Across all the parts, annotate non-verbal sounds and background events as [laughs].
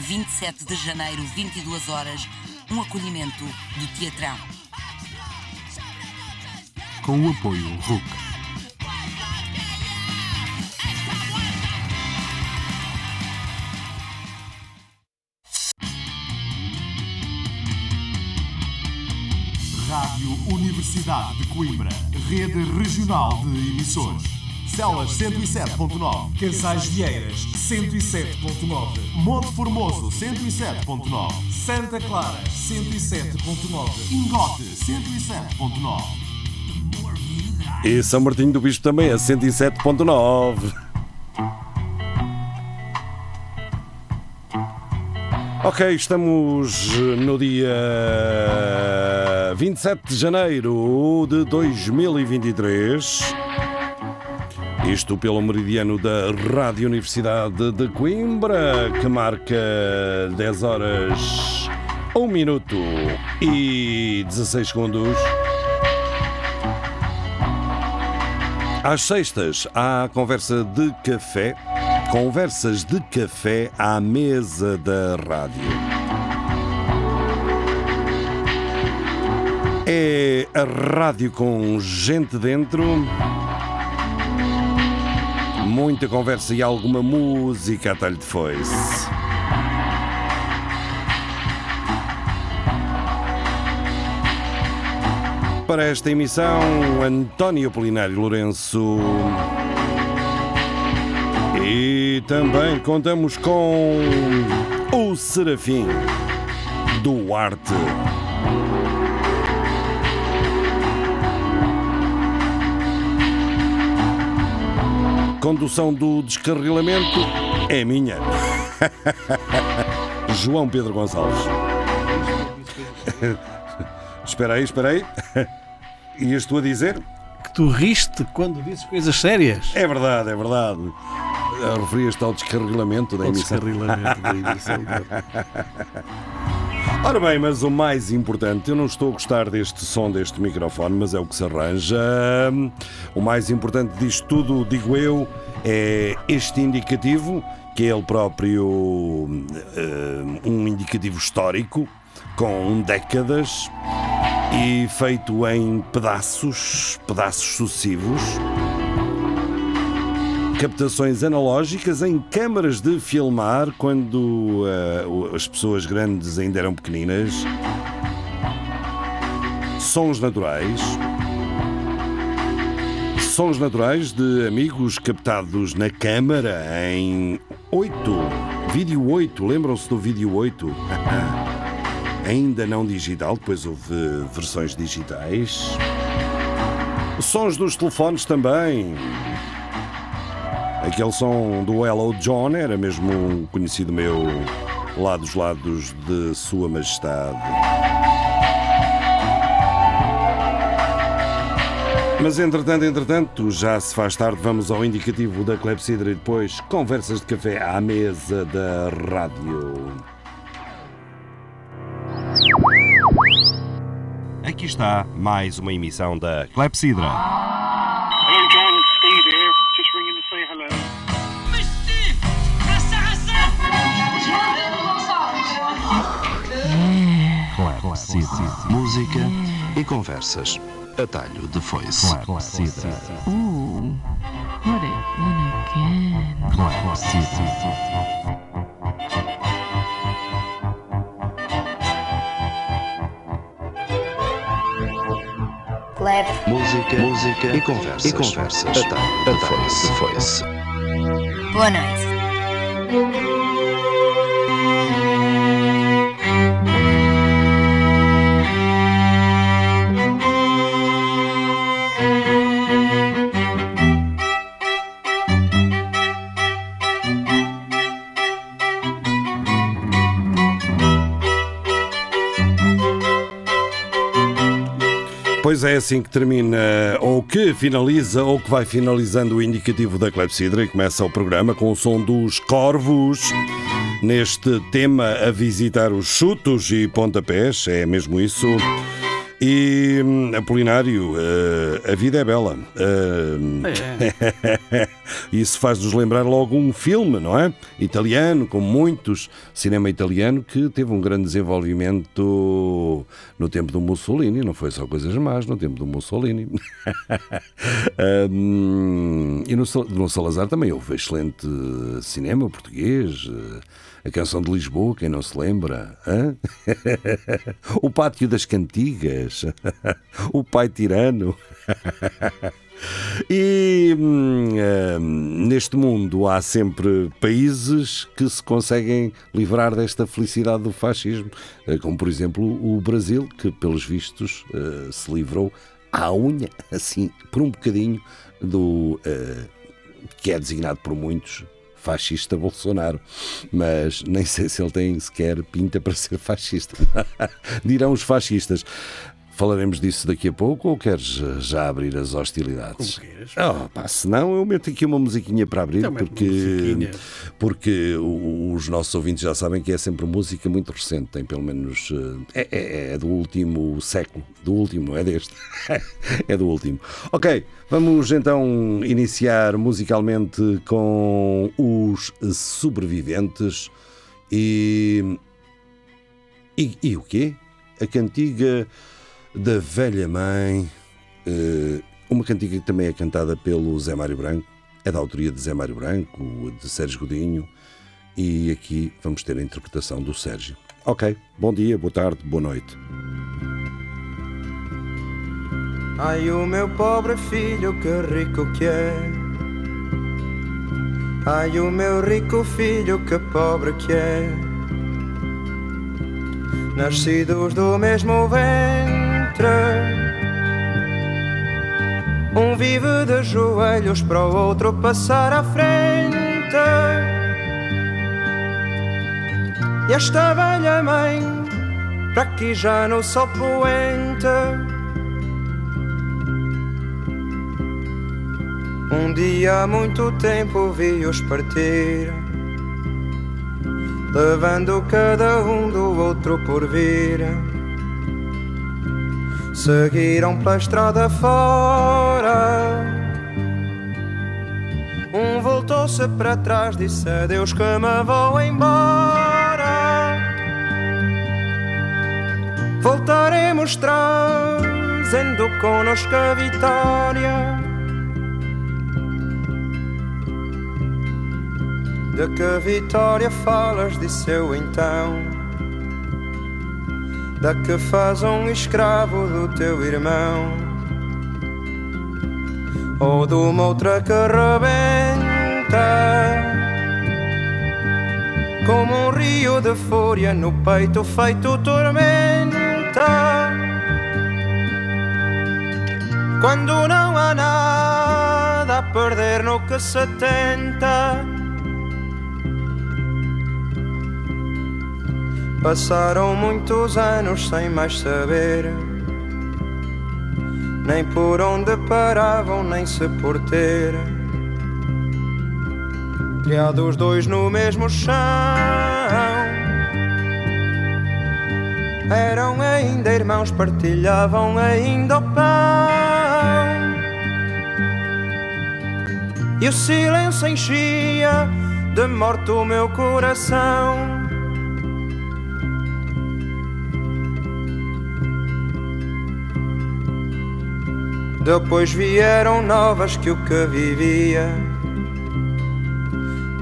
27 de janeiro, 22 horas, um acolhimento do Teatrão. Com o apoio RUC. Rádio Universidade de Coimbra, rede regional de emissores. Celas 107.9, Casais Vieiras 107.9, Monte Formoso 107.9, Santa Clara 107.9, Ingote 107.9. E São Martinho do Bispo também a 107.9. Ok, estamos no dia 27 de janeiro de 2023. Isto pelo meridiano da Rádio Universidade de Coimbra, que marca 10 horas, 1 minuto e 16 segundos. Às sextas há conversa de café, conversas de café à mesa da rádio. É a rádio com gente dentro, muita conversa e alguma música a talho de foice. Para esta emissão, António Polinário Lourenço. E também contamos com o Serafim Duarte. Condução do descarrilamento é minha. [laughs] João Pedro Gonçalves. [laughs] espera aí, espera aí. [laughs] Ias tu a dizer? Que tu riste quando dizes coisas sérias. É verdade, é verdade. Referias-te ao descarrilamento da emissão. descarrilamento da emissão. Ora bem, mas o mais importante, eu não estou a gostar deste som deste microfone, mas é o que se arranja. O mais importante disto tudo, digo eu, é este indicativo, que é ele próprio eh, um indicativo histórico, com décadas e feito em pedaços, pedaços sucessivos. Captações analógicas em câmaras de filmar quando o- as pessoas grandes ainda eram pequeninas. Sons naturais. Sons naturais de amigos captados na câmara em 8. Vídeo 8. Lembram-se do vídeo 8? [laughs] Ainda não digital, depois houve versões digitais. Sons dos telefones também. Aquele som do Hello John era mesmo um conhecido meu lá dos lados de Sua Majestade. Mas entretanto, entretanto, já se faz tarde, vamos ao indicativo da Clepsidra e depois conversas de café à mesa da rádio. Aqui está mais uma emissão da Clepsidra. Hello, John. It's Steve here. Just ringing to say hello. Música e conversas. Atalho de foice. Ooh, what it in again. Música, música e conversas. E conversas. Atalho de foice. De foice. Boa noite. É assim que termina, ou que finaliza, ou que vai finalizando o indicativo da Clepsidra e começa o programa com o som dos corvos. Neste tema, a visitar os chutos e pontapés, é mesmo isso. E hum, Apolinário, eh, a vida é bela. Eh, [laughs] Isso faz-nos lembrar logo um filme, não é? Italiano, como muitos, cinema italiano, que teve um grande desenvolvimento no tempo do Mussolini, não foi só coisas más, no tempo do Mussolini. [laughs] Hum, e no, no Salazar também houve excelente cinema português, eh, a canção de Lisboa, quem não se lembra? [laughs] o Pátio das Cantigas, [laughs] o Pai Tirano. [laughs] E hum, hum, neste mundo há sempre países que se conseguem livrar desta felicidade do fascismo, eh, como por exemplo o Brasil, que pelos vistos eh, se livrou à unha, assim, por um bocadinho, do eh, que é designado por muitos fascista Bolsonaro, mas nem sei se ele tem sequer pinta para ser fascista. [laughs] Dirão os fascistas. Falaremos disso daqui a pouco ou queres eh, já abrir as hostilidades? Como queiras. Oh, pá, senão eu meto aqui uma musiquinha para abrir, Então mete porque, porque os nossos ouvintes já sabem que é sempre música muito recente, tem pelo menos. eh, É, é- é do último século, do último, é deste. [laughs] é do último. Ok, vamos então iniciar musicalmente com os sobreviventes e. E, e o quê? A cantiga da velha mãe. eh, uma cantiga que também é cantada pelo Zé Mário Branco, é da autoria de Zé Mário Branco, de Sérgio Godinho, e aqui vamos ter a interpretação do Sérgio. Ok, bom dia, boa tarde, boa noite. Ai, o meu pobre filho, que rico que é. Ai, o meu rico filho, que pobre que é. Nascidos do mesmo ventre. Um vive de joelhos para o outro passar à frente. E esta velha mãe, para aqui já no sol poente. Um dia há muito tempo vi-os partir, levando cada um do outro por vir. Seguiram pela estrada fora. Um voltou-se para trás, disse adeus que me vou embora. Voltaremos trazendo conosco a vitória. De que vitória falas, disse eu então? Da que faz um escravo do teu irmão? Ou de uma outra que rebenta? Como um rio de fúria no peito feito tormenta. Quando não há nada a perder no que se tenta. Passaram muitos anos sem mais saber. Nem por onde paravam, nem se por ter. Criados dois no mesmo chão. Eram ainda irmãos, partilhavam ainda o pão. E o silêncio enchia de morte o meu coração Depois vieram novas que o que vivia.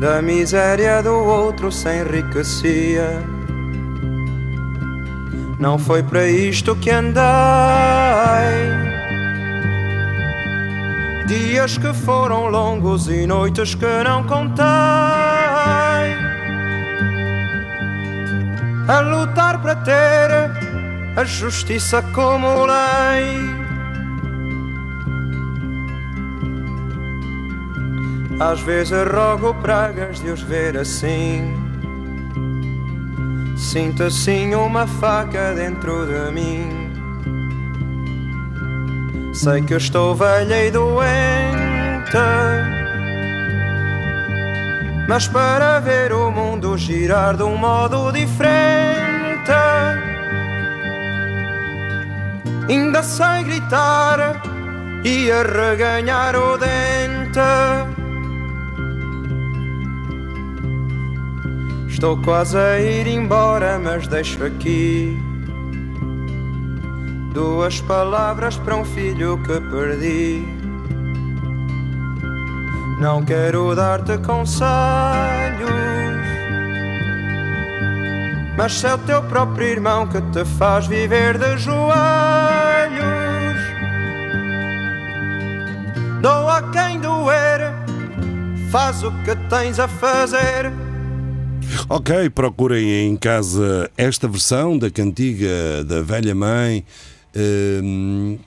Da miséria do outro se enriquecia. Não foi para isto que andei Dias que foram longos e noites que não contei A lutar para ter a justiça como lei Às vezes rogo pragas de os ver assim. Sinto assim uma faca dentro de mim. Sei que estou velha e doente. Mas para ver o mundo girar de um modo diferente, ainda sei gritar e arreganhar o dente. Estou quase a ir embora, mas deixo aqui duas palavras para um filho que perdi. Não quero dar-te conselhos, mas se é o teu próprio irmão que te faz viver de joelhos. Dou a quem doer, faz o que tens a fazer. Ok, procurem em casa esta versão da cantiga da velha mãe, hum,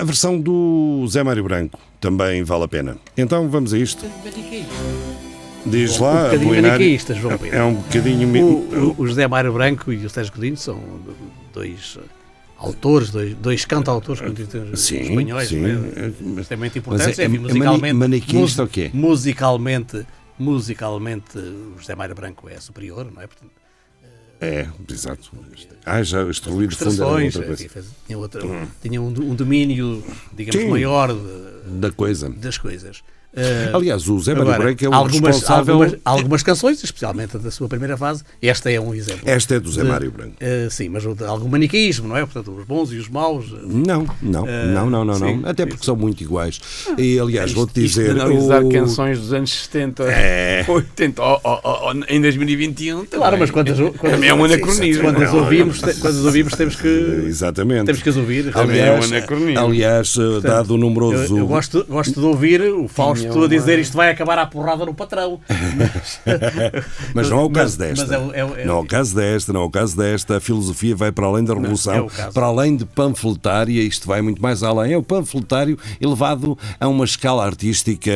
a versão do Zé Mário Branco, também vale a pena. Então vamos a isto. Diz Um lá, bocadinho Apolinário. maniqueístas, João Pedro. É um bocadinho. O, o, o José Mário Branco e o Sérgio Godinho são dois eh, autores, dois, dois cantautores Sim, espanhóis, sim. é? extremamente importantes. é- é mani- musicalmente, maniqueísta ou quê? musicalmente, musicalmente, o José Mário Branco é superior, não é? Portanto, É, exato. Ah, já este ruído de fundo era outra coisa. tinha, outra, tinha um, um domínio, digamos, Sim. maior de- Da coisa. das coisas. Eh, Aliás, o Zé Mário Branco é o algumas, responsável. Algumas, algumas canções, especialmente a da sua primeira fase, esta é um exemplo. Esta é do Zé Mário Branco. eh, sim, mas algum maniqueísmo, não é? Portanto, os bons e os maus. eh, Não, não, não, não, não, sim, não. Até porque são muito iguais. E aliás, vou-te Isto de dizer. analisar o- canções dos anos 70, É. [laughs] 80, ó, ó, ó, em 2021. Claro, também. mas quando as, quando, Também é um anacronismo. quando as ouvimos, quando as ouvimos temos que, Exatamente. temos que as ouvir. Também é um Aliás, anacronismo. aliás dado o numeroso. Eu, eu gosto, gosto de ouvir o Fausto Tinha a dizer isto vai acabar à porrada no patrão. [laughs] Mas não é o caso Mas- desta. mas é é é não é o caso desta, não é o caso desta. A filosofia vai para além da revolução, é o caso. para além de panfletária, isto vai muito mais além. É o panfletário elevado a uma escala artística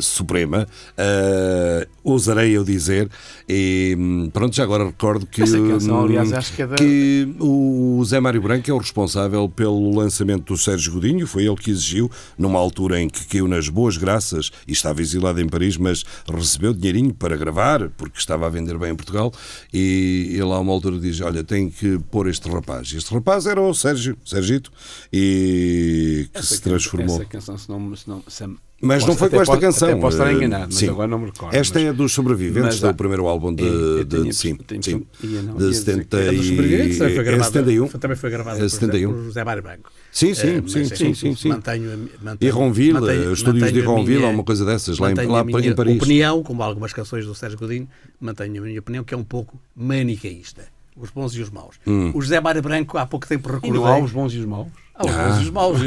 suprema, eh, ousarei eu dizer. E hum, pronto, já agora recordo que, Essa canção, hum, aliás, acho que é da- que o Zé Mário Branco é o responsável pelo lançamento do Sérgio Godinho, foi ele que exigiu, numa altura em que caiu nas boas graças e estava exilado em Paris, mas recebeu dinheirinho para gravar, porque estava a vender bem em Portugal, e ele a uma altura diz, olha, tem que pôr este rapaz. Este rapaz era o Sérgio, Sergito, e que Essa se transformou. Essa canção, se não, se não, se- Mas não posso- foi com esta posso- canção. Posso estar eh, enganado, mas sim. agora não me recordo. Esta mas- é dos sobreviventes do primeiro álbum de, Eu de, tenho- sim, tenho- sim, não- de ia dizer que 70 é A dos e sobreviventes também foi é gravada, 71. também foi gravada É por José- 71. por José Mário Branco. Sim, sim, Eh, sim, mas, sim, sim, sim. Mantenho, mantenho, E Ronville, mantenho- estúdios de Ronville, minha- ou uma coisa dessas, lá em, lá a minha em Paris. opinião, como algumas canções do Sérgio Godinho, mantenho a minha opinião que é um pouco manicaísta. Os bons e os maus. Hum. O José Mário Branco, há pouco tempo E recordei. não há os bons e os maus? Há os bons e os maus.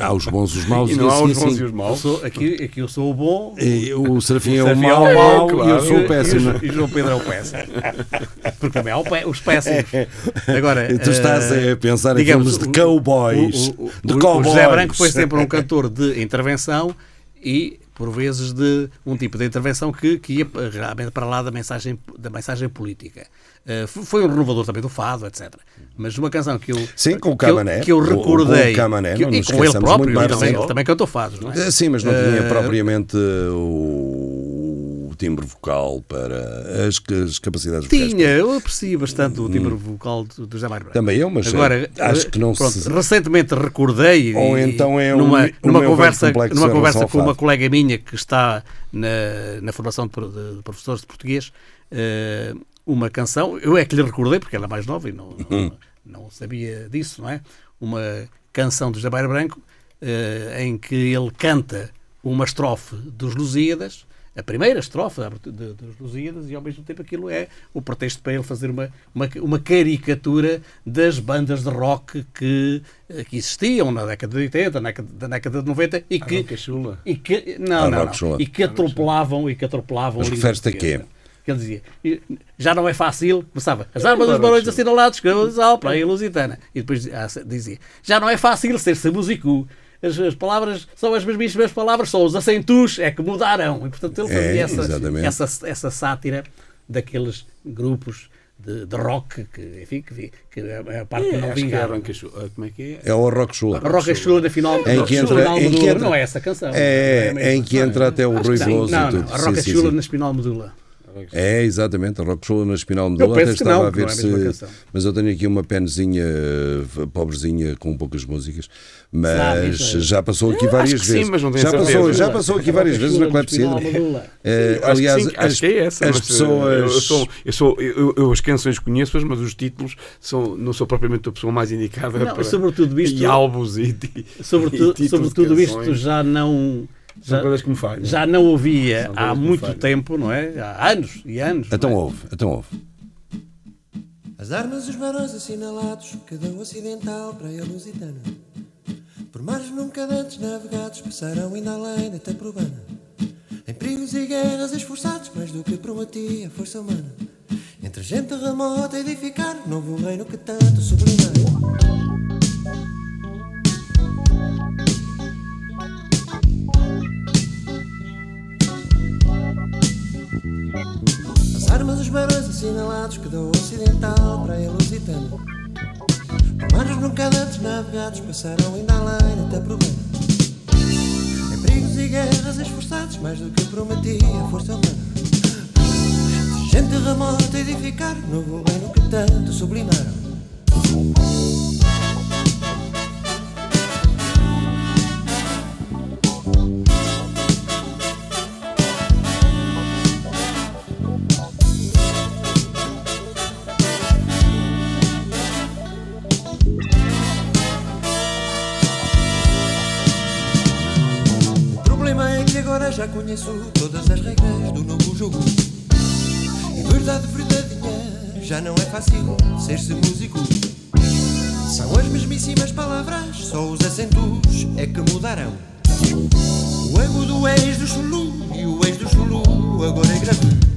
Há os bons, os maus E não há os bons e os eu maus? sou, aqui, aqui eu sou o bom. E o Serafim é o mau, é o mau, e eu claro. sou o E- péssimo. E, o- e João Pedro é o péssimo. [laughs] Porque também há o pé- os péssimos. Agora, E tu estás eh, a pensar em filmes de cowboys. o- o- de cowboys. O José Branco foi sempre um cantor de intervenção e, por vezes, de um tipo de intervenção que, que ia realmente para lá da mensagem, da mensagem política. Eh, f- foi um renovador também do fado, etc. Mas uma canção que eu, Sim, com o que eu- Camané. que eu, O- o- com o recordei, Camané, que, e com ele próprio, também, ele também cantou fados, não é? Eh, Sim, mas não tinha Eh, propriamente o, o timbre vocal para as, as capacidades vocais. Tinha, eu aprecio bastante o timbre vocal do, Mário Branco. Também eu, mas Agora, eh, acho que não pronto, se. recentemente recordei Ou e- então é o numa, numa conversa, numa conversa com uma colega minha que está na, na formação de, de professores de português, eh, uma canção, eu é que lhe recordei porque ela é mais nova e não, Hum. não, não sabia disso, não é? Uma canção do Mário Branco eh, em que ele canta uma estrofe dos Lusíadas, a primeira estrofe dos Lusíadas, e ao mesmo tempo aquilo é o pretexto para ele fazer uma, uma, uma caricatura das bandas de rock que, eh, que existiam na década de 80, na década, na década de 90 e que, Roca Chula. e que não, Ah, não, não, e que atropelavam e que atropelavam Mas a língua referes-te a quê? Que ele dizia, "E já não é fácil, começava, as armas dos barões assinalados, que de Alpra e Lusitana. E depois ah, dizia, já não é fácil ser-se músico. As, as palavras são as mesmas palavras, só os acentos é que mudaram. E portanto ele fazia É, essa, essa, essa sátira daqueles grupos de, de rock que, enfim, que, que a, parte que não Acho que é vingava. Chula. Como é que é? É o Rock Chula. A Roca Chula na final, Em que entra- em que entra- não é essa canção. É, mesma. em que entra até o Rui Veloso não, e não, tudo. a Chula sim. na Espinal Medula. É, exatamente, a Rock Show na Espinal Medula. penso Até que estava não, a que não ver é a se. Mas eu tenho aqui uma penzinha eh, pobrezinha com poucas músicas. Mas Sabe, é- já passou aqui Eu várias acho que sim, vezes. mas não tenho já, certeza. passou, já passou aqui várias vezes na Clepsidra. Eh, Eu acho aliás, sim, as, acho que é essa. as eh, pessoas. Eu, sou, eu, sou, eu, eu as canções conheço-as, mas os títulos são, não sou propriamente a pessoa mais indicada Não, para. sobretudo isto- E álbuns e. e Sobretudo, títulos de sobretudo isto já não. São Já, coisas que me falham. já não ouvia há muito tempo, não é? Há anos e anos. Então não é? ouve, então ouve. As armas dos barões assinalados que dão ocidental para a lusitana. Por mares nunca antes navegados passaram ainda além da terra urbana. Em perigos e guerras esforçados mais do que prometia a força humana. Entre gente remota a edificar novo reino que tanto sublimar. Armas dos barões assinalados que dão ocidental para a lusitana. Nunca antes navegados passaram ainda além terra urbana. Em perigos e guerras esforçados mais do que prometia a força humana. Gente remota edificar novo reino que tanto sublimaram. Conheço todas as regras do novo jogo. E verdade verdadeira, já não é fácil ser-se músico. São as mesmíssimas palavras, só os acentos é que mudarão. O ego do ex do chulu e o ex do chulu agora é grave.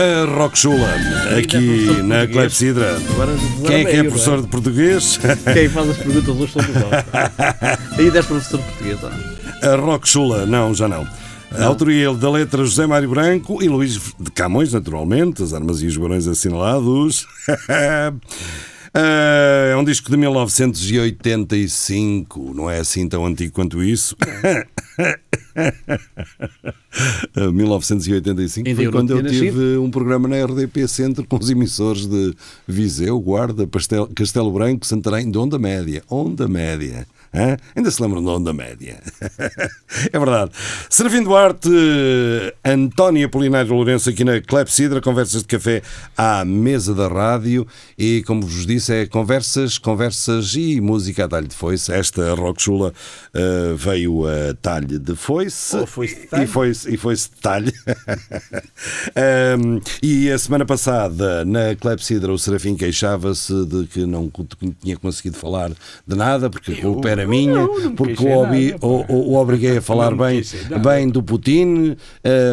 A Rockchula, aqui na Clepsidra. Quem é que é professor não de português? [laughs] Quem faz as perguntas hoje sou eu. Ainda és professor de português, não? A Rockchula, não, já não. A autoria da letra José Mário Branco e Luís de Camões, naturalmente, as armas e os barões assinalados. [laughs] Ah, É um disco de 1985, não é assim tão antigo quanto isso. Ah, 1985 Ainda foi eu quando eu tive um programa na RDP Centro com os emissores de Viseu, Guarda, Pastel- Castelo Branco, Santarém, de Onda Média. Onda Média. Hã? Ainda se lembram da Onda Média? [laughs] é verdade. Serafim Duarte, António Apolinário Lourenço aqui na Clepsidra, conversas de café à mesa da rádio e, como vos disse, é conversas, conversas e música a talho de foice. Esta Rock Chula eh, veio a talho de foice. Oh. E foi e foi-se de talho. Um, [laughs] e a semana passada, na Clepsidra, o Serafim queixava-se de que não tinha conseguido falar de nada, porque a culpa era minha, não, não porque o, obi- nada, o, o- o obriguei a falar bem, bem do Putin,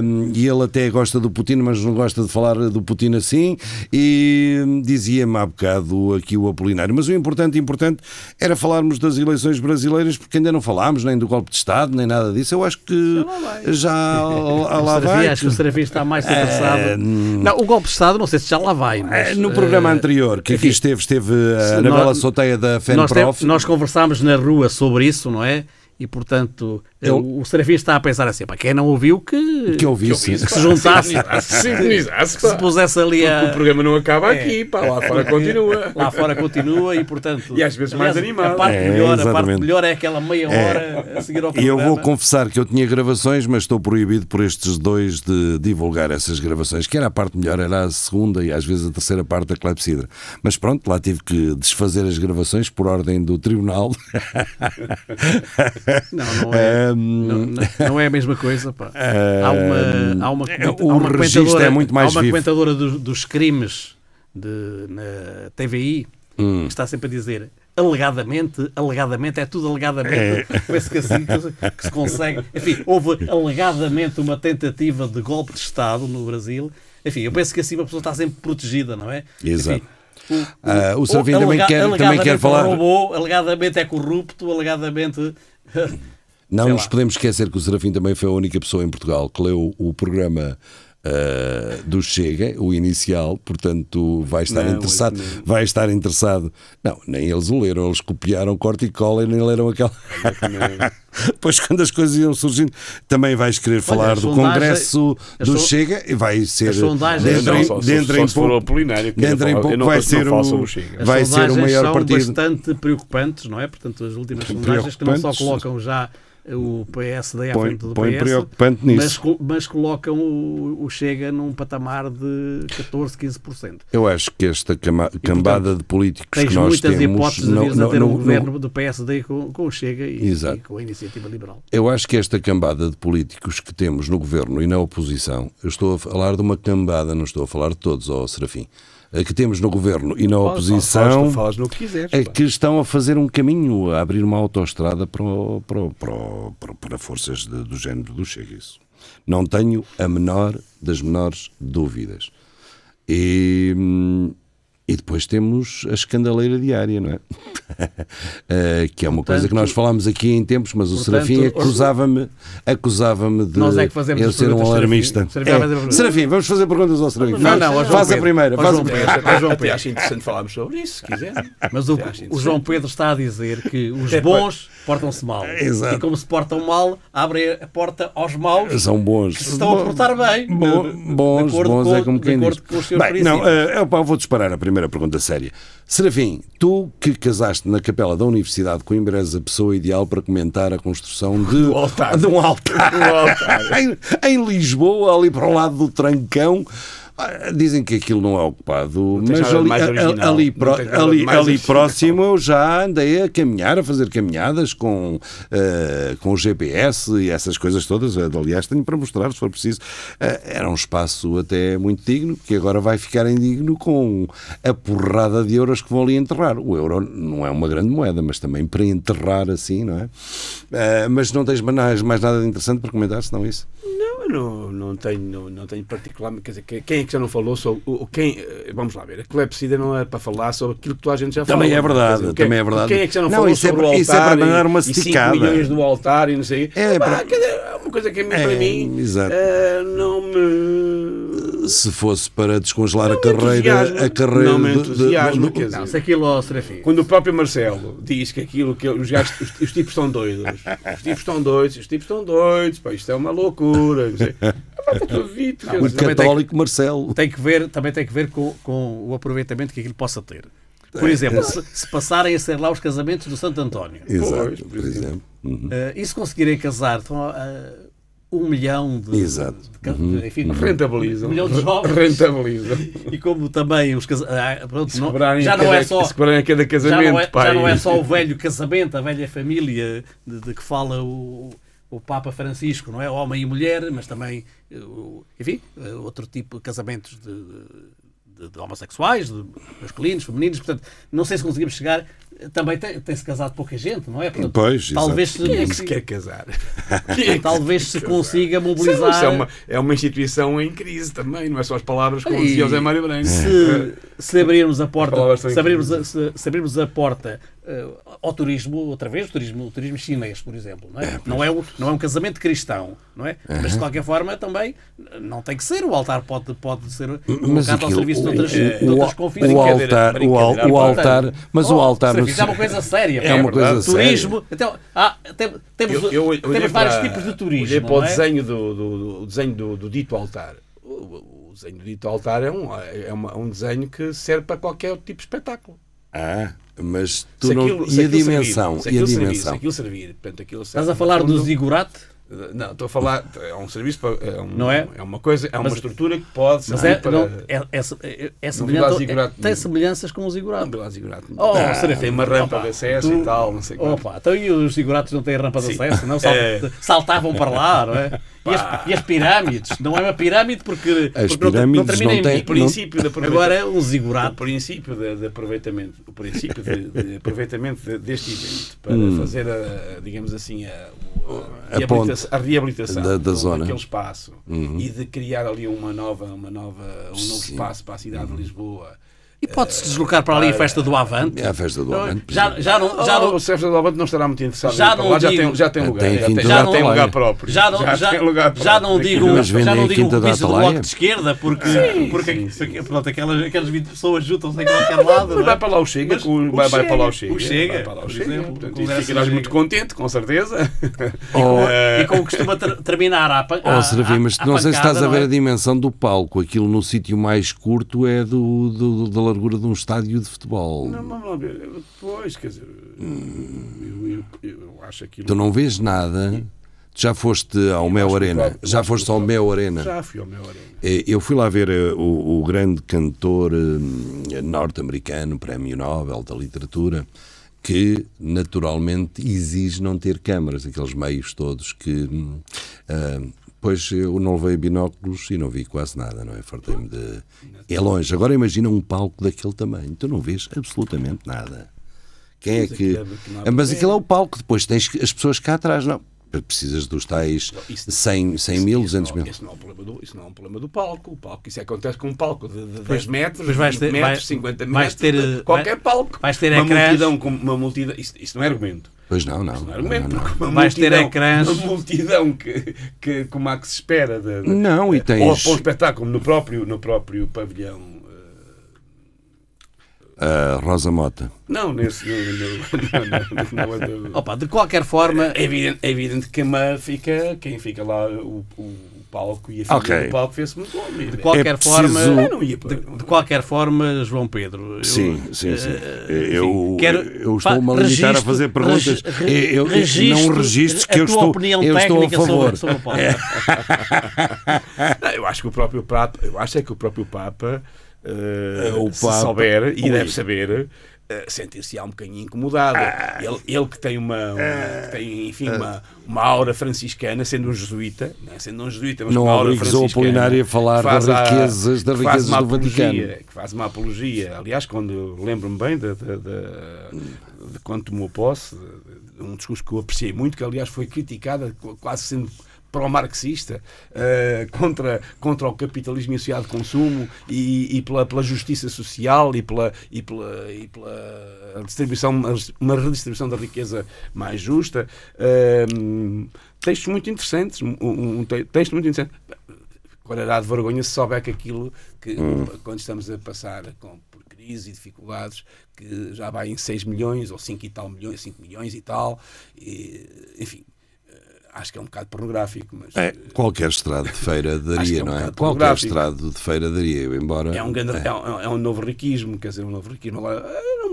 um, e ele até gosta do Putin, mas não gosta de falar do Putin assim, e hum, dizia-me há bocado aqui o Apolinário. Mas o importante, importante era falarmos das eleições brasileiras, porque ainda não falámos nem do golpe de Estado, nem nada disso. Eu acho que já lá, [laughs] lá Serafim, vai. acho que o Serafim está mais interessado. É, Não, o golpe de Estado, não sei se já lá vai. Mas, É, No programa eh, anterior, que aqui esteve, esteve a se Anabela nós- Soteia da nós, FENPROF. te- nós conversámos na rua sobre isso, não é? E portanto, Eu- o, o Serafim está a pensar assim: para quem não ouviu, que, Que ouvisse. que se juntasse, Sintonizasse, que se pusesse ali a. Porque o programa não acaba É. aqui, pá, lá fora [laughs] continua. Lá fora continua e portanto. E às vezes mais aliás, animado. A parte, É, melhor, a parte exatamente. melhor é aquela meia hora a seguir ao E eu programa. vou confessar que eu tinha gravações, mas estou proibido por estes dois de divulgar essas gravações, que era a parte melhor, era a segunda e às vezes a terceira parte da Clepsidra. Mas pronto, lá tive que desfazer as gravações por ordem do tribunal. [laughs] Não, não é, não, não- é a mesma coisa. Pá. Há uma, há uma, o há uma registro comentadora- é muito mais Há uma vivo. comentadora dos, dos crimes de, na TVI Hum. que está sempre a dizer alegadamente, alegadamente, é tudo alegadamente. É. Parece que assim que se, que se consegue. Enfim, houve alegadamente uma tentativa de golpe de Estado no Brasil. Enfim, eu penso que assim uma pessoa está sempre protegida, não é? Exato. Enfim, Ah, o ou Serafim também alega- quer- também quer falar- roubou, alegadamente é corrupto, alegadamente. Não Sei nos lá. podemos esquecer que o Serafim também foi a única pessoa em Portugal que leu o programa ah, do Chega, o inicial, portanto vai estar Não, interessado. Vai estar interessado. Não, nem eles o leram, eles copiaram corte e cola e nem leram aquela. Depois, [laughs] quando as coisas iam surgindo, também vais querer falar as do Congresso do Chega e vai ser. as sondagens dentro são- dentro só em pouco- dentro em não pouco vai ser o, vai ser o sondagens maior são partido. bastante preocupantes, não é? Portanto, as últimas sondagens que não só colocam já o PSD à Põe- frente do põe PS, preocupante nisso. Mas, co- mas colocam o, o Chega num patamar de 14, 15%. Eu acho que esta cama- cambada de políticos Tens que nós muitas temos. hipóteses de não- vires não- a ter não- um governo do PSD com, com o Chega e, e com a Iniciativa Liberal. Eu acho que esta cambada de políticos que temos no governo e na oposição, eu estou a falar de uma cambada, não estou a falar de todos, ó Serafim, eh, que temos no governo e na oposição, quiseres, é que estão a fazer um caminho, a abrir uma autoestrada para, para, para, para forças de- do género do Chega. Isso. Não tenho a menor das menores dúvidas. E, hum, e depois temos a escandaleira diária, não é? [laughs] Eh, que é uma coisa que nós falámos aqui em tempos, mas o portanto, Serafim acusava-me acusava-me de Nós é que fazemos eu ser um alarmista. Serafim. É. Serafim, vamos fazer perguntas ao Serafim. Não, não, faz a Pedro. primeira. Ao Faz João a Pedro. primeira. Ao João Até Pedro. acho interessante falarmos sobre isso, se quiser. Mas o, Até o. João Pedro está a dizer que os É, bons portam-se mal. Exato. E como se portam mal, abrem a porta aos maus São bons. que se estão a portar bem. Bons, bons com, é como quem diz. acordo com os seus Bem, não, eh, eu pá, vou disparar a primeira pergunta séria. Serafim, tu que casaste na capela da Universidade de Coimbra és a pessoa ideal para comentar a construção de, [laughs] altar. de um altar. Um altar. [laughs] em, em Lisboa, ali para o lado do Trancão. Ah, Dizem que aquilo não é ocupado, mas ali, original. ali, de ali, ali próximo eu já andei a caminhar, a fazer caminhadas com, eh, com o GPS e essas coisas todas. Eh, Aliás, tenho para mostrar, se for preciso. Eh, era um espaço até muito digno, que agora vai ficar indigno com a porrada de euros que vão ali enterrar. O euro não é uma grande moeda, mas também para enterrar assim, não é? Eh, mas não tens mais, nada de interessante para comentar, senão isso? Não, não, não tenho, não, tenho particularmente. Quer dizer, quem- quem é que já não falou sobre. O, quem, eh, vamos lá ver, a clepsidra não é para falar sobre aquilo que toda a gente já falou. Também é verdade, dizer, quem- também é verdade. Quem é que já não, Não, falou isso é sobre para- o altar? isso é para mandar uma e 5 esticada. milhões do altar e não sei. É, Pá, para- dizer, é uma coisa que É, para mim exato. eh, não me. Se fosse para descongelar a me carreira, a carreira Não me entusiasma, do- quer dizer. Não, se aquilo ao Serafim. Quando o próprio Marcelo diz que aquilo que os, gajos, os, os tipos estão doidos, os tipos estão doidos, os tipos estão doidos, pá, isto é uma loucura. Não sei. Quer o dizer, católico Marcelo. Tem que ver, também tem que ver com, com o aproveitamento que aquilo possa ter. Por exemplo, se, se passarem a ser lá os casamentos do Santo António. Exato, por exemplo. Uhum. Eh, e se conseguirem casar estão a, a um milhão de, Exato. de Uhum. de- enfim, Rentabilizam. um milhão de jovens [laughs] Rentabilizam. e como também os casa- ah, já não cada- é só se cobrarem a cada já casamento, não é, já não é só o [laughs] velho casamento a velha família de, de que fala o, o Papa Francisco não é homem e mulher mas também eh, enfim eh, outro tipo de casamentos de, de- de homossexuais de masculinos femininos portanto não sei se conseguimos chegar também tem- tem-se casado pouca gente não é Portanto, Pois, talvez se, Quem é que se quer casar? [laughs] Quem é que talvez se casar? consiga Isso mobilizar é uma, é uma instituição em crise também, não é só as palavras como E dizia José Mário Branco. Se, se abrirmos a porta, se abrirmos a, se, se abrirmos a porta eh, ao turismo, outra vez, o turismo, o turismo chinês, por exemplo, não é? não, é um, não é um casamento cristão, não é? Mas de qualquer forma também não tem que ser. O altar pode, pode ser Mas colocado ao aquilo, serviço de outras, o, de outras o, confissões. o altar, o, al- o altar, mas o altar isso é uma coisa séria. É uma coisa Turismo, então, ah, tem- temos, Eu- eu temos vários para- tipos de turismo. Olhei para não o é? desenho do, do- do- o desenho do, do dito altar. O, o- desenho do dito altar é um, é uma- um desenho que serve para qualquer tipo de espetáculo. Ah, mas tu Se não, aquilo- se e a dimensão, servir, se e a aquilo servir, dimensão. se aquilo servir, portanto, aquilo Estás serve, a falar do zigurate? Não, estou a falar, é um serviço, para, é, um- Não é? é uma coisa, é uma Mas- estrutura que pode Mas servir é, para... não, é, é, é, semelhante, lá é- tem semelhanças com o zigurate. Não nenhum. Oh, Ah, tem uma rampa opa, de acesso tu- e tal, não sei. Opa, então e os zigurates não têm rampa de acesso? Não? [laughs] É. Saltavam para lá, não é? [laughs] E as, e as pirâmides? Não é uma pirâmide porque, As porque não- pirâmides não, termina não em têm- pico. O princípio de aproveitamento. Agora é um O zigurate. princípio de, de aproveitamento, o princípio de, de [laughs] aproveitamento de- deste evento para Hum. fazer, a, digamos assim, a, A a, reabilitação, a reabilitação da- da zona. daquele espaço Uhum. e de criar ali uma nova, uma nova, um novo Sim. Uhum. espaço para a cidade de Lisboa. E pode-se deslocar para ali a festa do Avante? É a festa do Avante. Já, já não, já Oh, não, o Sérgio do Alvante não estará muito interessado Já não lá, já, digo- tem, já tem Ah, lugar, tem já, tem, já tem lugar próprio. já não, já, tem lugar próprio. já não digo, Mas já não a digo o pista do? Bloco de Esquerda porque, porque, sim, sim. porque, pronto, aquelas, aquelas 20 pessoas juntam-se em qualquer lado. é? Vai para lá o Chega, Mas o vai, vai Chega, para lá o Chega. o Chega, vai para lá o Chega. exemplo, Portanto, e ficarás muito contente, com certeza. [laughs] E como costuma ter- terminar a, pan- Oh, a, Serafim, mas a- a não sei se pancada, estás a ver é? a dimensão do palco. Aquilo no sítio mais curto é do, largura de um estádio de futebol. Não, lá ver. Pois, quer dizer. eu- eu- Eu acho aquilo. Tu não vês nada. Tu já foste ao Mel Arena. próprio- Já foste ao Mel Arena. Já fui ao Mel Arena. Eh, Eu fui lá ver eh, o, o grande cantor eh, norte-americano, Prémio Nobel da Literatura, que naturalmente exige não ter câmaras, aqueles meios todos que. hum, ah, Pois eu não levei binóculos e não vi quase nada, não é? Fartei-me de. É longe. Agora imagina um palco daquele tamanho. Tu não vês absolutamente nada. Quem é Mas que. aquilo é- Ah, Mas aquilo é o palco, depois tens as pessoas cá atrás, não. Precisas dos tais 100, 100 mil, 200 mil. Isso não, é um problema do, isso não é um problema do palco. O palco isso acontece com um palco de, de 10 Pois- metros, vais 20 ter- metros, vai- 50 metros. vais ter, eh, qualquer palco. vais ter uma multidão com uma multidão. Isso, isso não é argumento. Pois não, não. Isso não é não, não. porque Uma Vais ter multidão- ecrãs. Uma multidão que, que, como há que se espera. De, de- Não, e Ou tens- para um espetáculo no próprio, no próprio pavilhão. A Rosa Mota. Não, nesse. No, no, no, no, no, Opa, de qualquer forma, É evidente, é evidente que uma fica, quem fica lá, o, o palco e a figura Ok. do palco fez-se muito homem. de qualquer É forma, preciso- ia de, de qualquer forma, João Pedro. eu, Sim, sim, sim. eh, eu, enfim, quero- eu estou-me a limitar a fazer perguntas. regi- eu, eu- registro não registro que a eu tua estou, opinião eu estou a sobre- favor. sobre o palco. [laughs] [laughs] Não, eu acho que o próprio Papa, eu acho é que o próprio Papa, eh, o se Papa- souber e deve saber, sentir-se-á um bocadinho incomodado. Ele, ele que tem uma, uma- que tem, enfim, uma, uma aura franciscana, sendo um jesuíta, não é? sendo um jesuíta, mas Não uma aura franciscana, Apolinário a falar das a- riquezas- das riquezas do Vaticano. apologia, Que faz uma apologia. Aliás, quando lembro-me bem de, de, de- de quando tomou posse, um discurso que eu apreciei muito, que aliás foi criticada, qu- quase sendo pró-marxista, eh, contra, contra o capitalismo associado de consumo e, e pela, pela justiça social e pela, e pela, e pela distribuição, uma redistribuição da riqueza mais justa. Eh, textos muito interessantes, um, um te- texto muito interessante. Correrá de vergonha se souber que aquilo que quando estamos a passar com, por crise e dificuldades que já vai em 6 milhões ou 5 e tal milhões, 5 milhões e tal, e, enfim, acho que é um bocado pornográfico, mas É, qualquer estrado de feira [laughs] daria, é um não é? Qualquer estrado de feira daria, eu, embora. é um, grande, é. um, é um novo riquismo, quer dizer, um novo riquismo. Agora,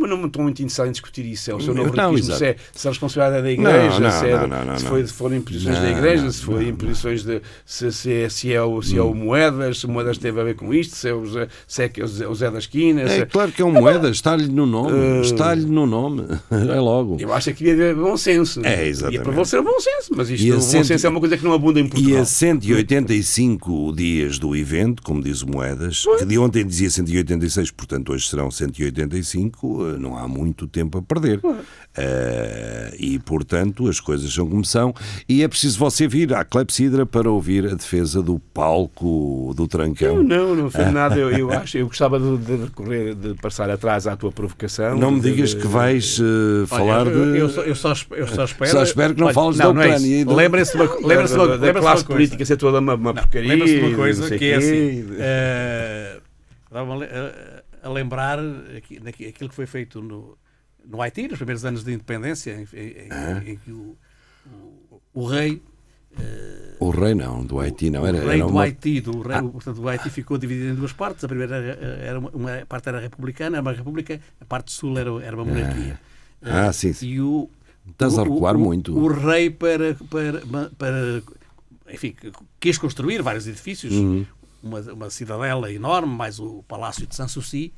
Eu não, estou muito interessado em discutir isso. É o seu exato. se, é, se a responsabilidade é da Igreja, Não, se, é, não, não, se, foi, foram imposições da Igreja, se foi Hum. imposições de. Se, se, é, se, é o, se é o Moedas, se o Moedas teve a ver com isto, se é o Zé, se é, é o Zé, o da Esquina. se É claro que é um moeda, está-lhe no nome. Eh, Está-lhe no nome. [laughs] É logo. Eu acho que devia haver bom senso. É, E exatamente. para você é bom senso, mas isto, E o bom cento- senso é uma coisa que não abunda em E Portugal. a 185 dias do evento, como diz o Moedas, que de ontem dizia 186, portanto hoje serão 185, eh, não há muito tempo a perder. Eh, e, portanto, as coisas são como são. E é preciso você vir à Clepsidra para ouvir a defesa do palco do Trancão. Eu não, não fiz nada. Eu, eu acho, eu gostava de, de recorrer, de passar atrás à tua provocação. Não me de- digas de- que vais eh, falar eu, de. eu, só, eu, só, eu só espero. Só espero que não Olha, fales da não, não é Ucrânia e do- Lembrem-se [laughs] de uma, da- uma, da, da de uma classe coisa. política ser toda uma, uma Não, porcaria. Lembra-se de uma coisa que é assim. Estava-me a, lembrar aquilo que foi feito no, no Haiti, nos primeiros anos de independência, em, em- em que o, o, o rei. eh, O rei não, do Haiti não. Era, o rei era do uma... Haiti, do rei, Ah. portanto, o Haiti ficou dividido em duas partes. A primeira era, uma, uma parte era republicana, era uma república, a parte sul era, era uma monarquia. Ah, Eh, sim, sim. E o, Estás a recuar o- muito. O rei para, para, para enfim, quis construir vários edifícios, Uhum. Uma, uma cidadela enorme, mais o Palácio de Sanssouci,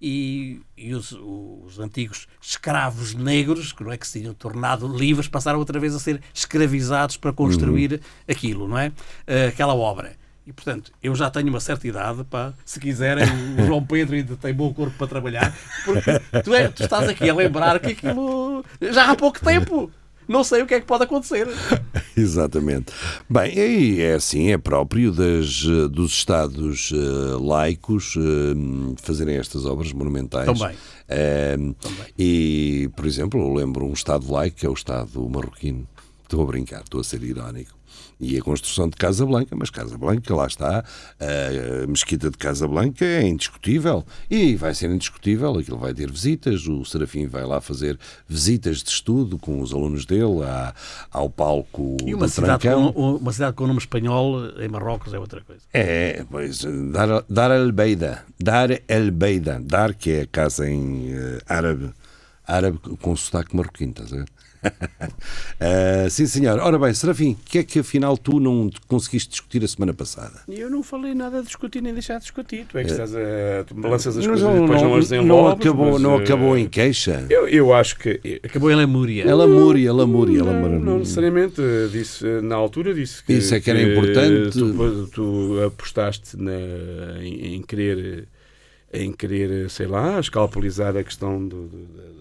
e, e os, os antigos escravos negros, que não é que se tinham tornado livres, passaram outra vez a ser escravizados para construir Uhum. aquilo, não é? Eh, Aquela obra. E, portanto, eu já tenho uma certa idade, pá, se quiserem, o João Pedro ainda tem bom corpo para trabalhar, porque tu, é- tu estás aqui a lembrar que aquilo já há pouco tempo. Não sei o que é que pode acontecer. Exatamente. Bem, é assim, é próprio das, eh, dos Estados eh, laicos eh, fazerem estas obras monumentais. Também. Eh, E, por exemplo, eu lembro um Estado laico, que é o Estado marroquino. Estou a brincar, estou a ser irónico. E a construção de Casa Blanca, mas Casa Blanca, lá está, a mesquita de Casa Blanca é indiscutível e vai ser indiscutível, aquilo vai ter visitas, o Serafim vai lá fazer visitas de estudo com os alunos dele à- ao palco E uma do cidade, Trancão. com, uma cidade com nome espanhol em Marrocos é outra coisa. É, pois, Dar, Dar el Beida, Dar el Beida, Dar que é a casa em eh, árabe, árabe com sotaque marroquino, estás a ver? Ah, [laughs] sim, senhor. Ora bem, Serafim, o que é que afinal tu não conseguiste discutir a semana passada? Eu não falei nada de discutir nem deixar de discutir. Tu é que estás a. Tu me lanças as coisas e depois não, as não acabou, mas, não eh, acabou em queixa? Eu, eu acho que. Acabou em Lamúria. É lamúria, lamúria, Não, lamúria. não necessariamente. eh, Disse, eh, na altura disse que. Isso é que era importante. Tu, tu apostaste na, em, em querer. Em querer, sei lá, escalpelizar a questão do, do-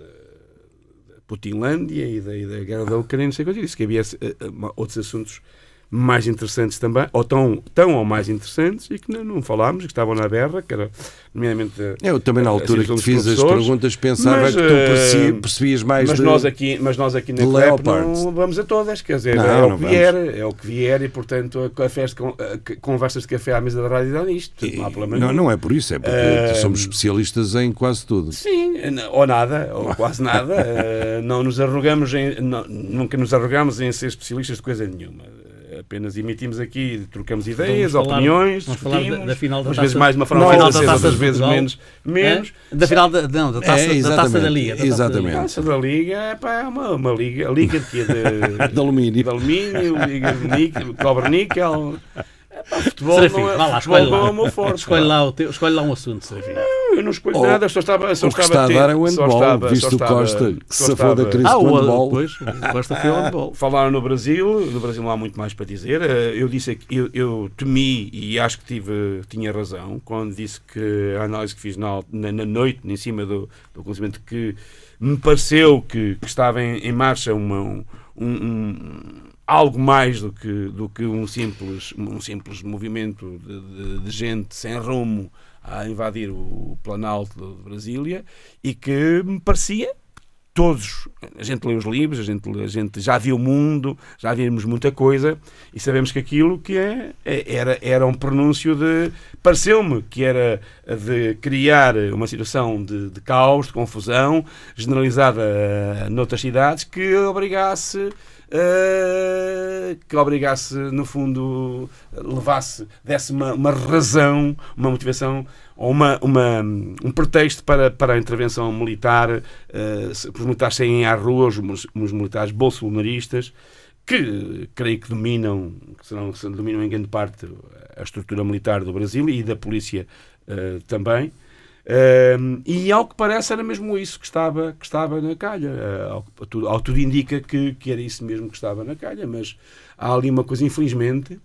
Putinlândia e da, e da guerra da Ucrânia, não sei o que disse, que havia eh, outros assuntos mais interessantes também, ou tão, tão ou mais interessantes, e que não, não falámos, e que estavam na berra, que era, nomeadamente... Eu também na altura que fiz as perguntas pensava mas, que tu eh, percebi- percebias mais mas de- nós aqui Mas nós aqui na CLEP não vamos a todas, quer dizer, Não, é o que vamos. vier, é o que vier, e portanto a, con- a- conversas de café à mesa da rádio dá nisto, portanto, não Não, não é por isso, é porque Eh, somos especialistas em quase tudo. Sim, ou nada, ou [laughs] quase nada. Eh, não nos arrogamos em, não- nunca nos arrogamos em ser especialistas de coisa nenhuma. Apenas emitimos aqui, trocamos ideias, Vamos falar- opiniões, vamos falar da- da final da umas taça- vezes mais de uma da forma final mais da Taça outras vezes Portugal. menos. menos. É? Da final da, não, da taça, É, da taça exatamente, da Liga. da taça da exatamente. Liga. A taça da Liga é, é uma, uma liga, a liga de, de, [laughs] De alumínio. de alumínio, liga de níquel, cobre níquel. É, pá, futebol Serafim, não é, lá, futebol escolhe não lá. é o meu forte. Escolhe lá, o teu, escolhe lá um assunto, Serafim. Eu não escolho Oh, nada, só estava, só o que estava está a dar é o só handball, estava- visto o Costa, que só se safou da crise Ah, do handball. depois, o Costa foi ao [laughs] handball. Falaram no Brasil, no Brasil não há muito mais para dizer. Eh, Eu disse que eu, eu temi e acho que tive, tinha razão quando disse que a análise que fiz na, na, na noite, em cima do, do acontecimento, que me pareceu que, que estava em, em marcha uma, um, um- algo mais do que, do que um, simples, um simples movimento de, de- de gente sem rumo a invadir o Planalto de Brasília e que me parecia todos, a gente lê os livros, a gente, a gente já viu o mundo, já vimos muita coisa e sabemos que aquilo que é, é- era, era um pronúncio de, pareceu-me que era de criar uma situação de, de caos, de confusão, generalizada eh, noutras cidades, que obrigasse eh, que obrigasse, no fundo, levasse, desse uma, uma razão, uma motivação ou uma, uma, um pretexto para, para a intervenção militar, eh, se- os militares saírem à rua, os, os militares bolsonaristas, que creio que dominam, que serão, dominam em grande parte a estrutura militar do Brasil e da polícia eh, também. E ao que parece era mesmo isso que estava, que estava na calha. Uh, ao, tudo, ao tudo indica que, que era isso mesmo que estava na calha, mas há ali uma coisa, infelizmente,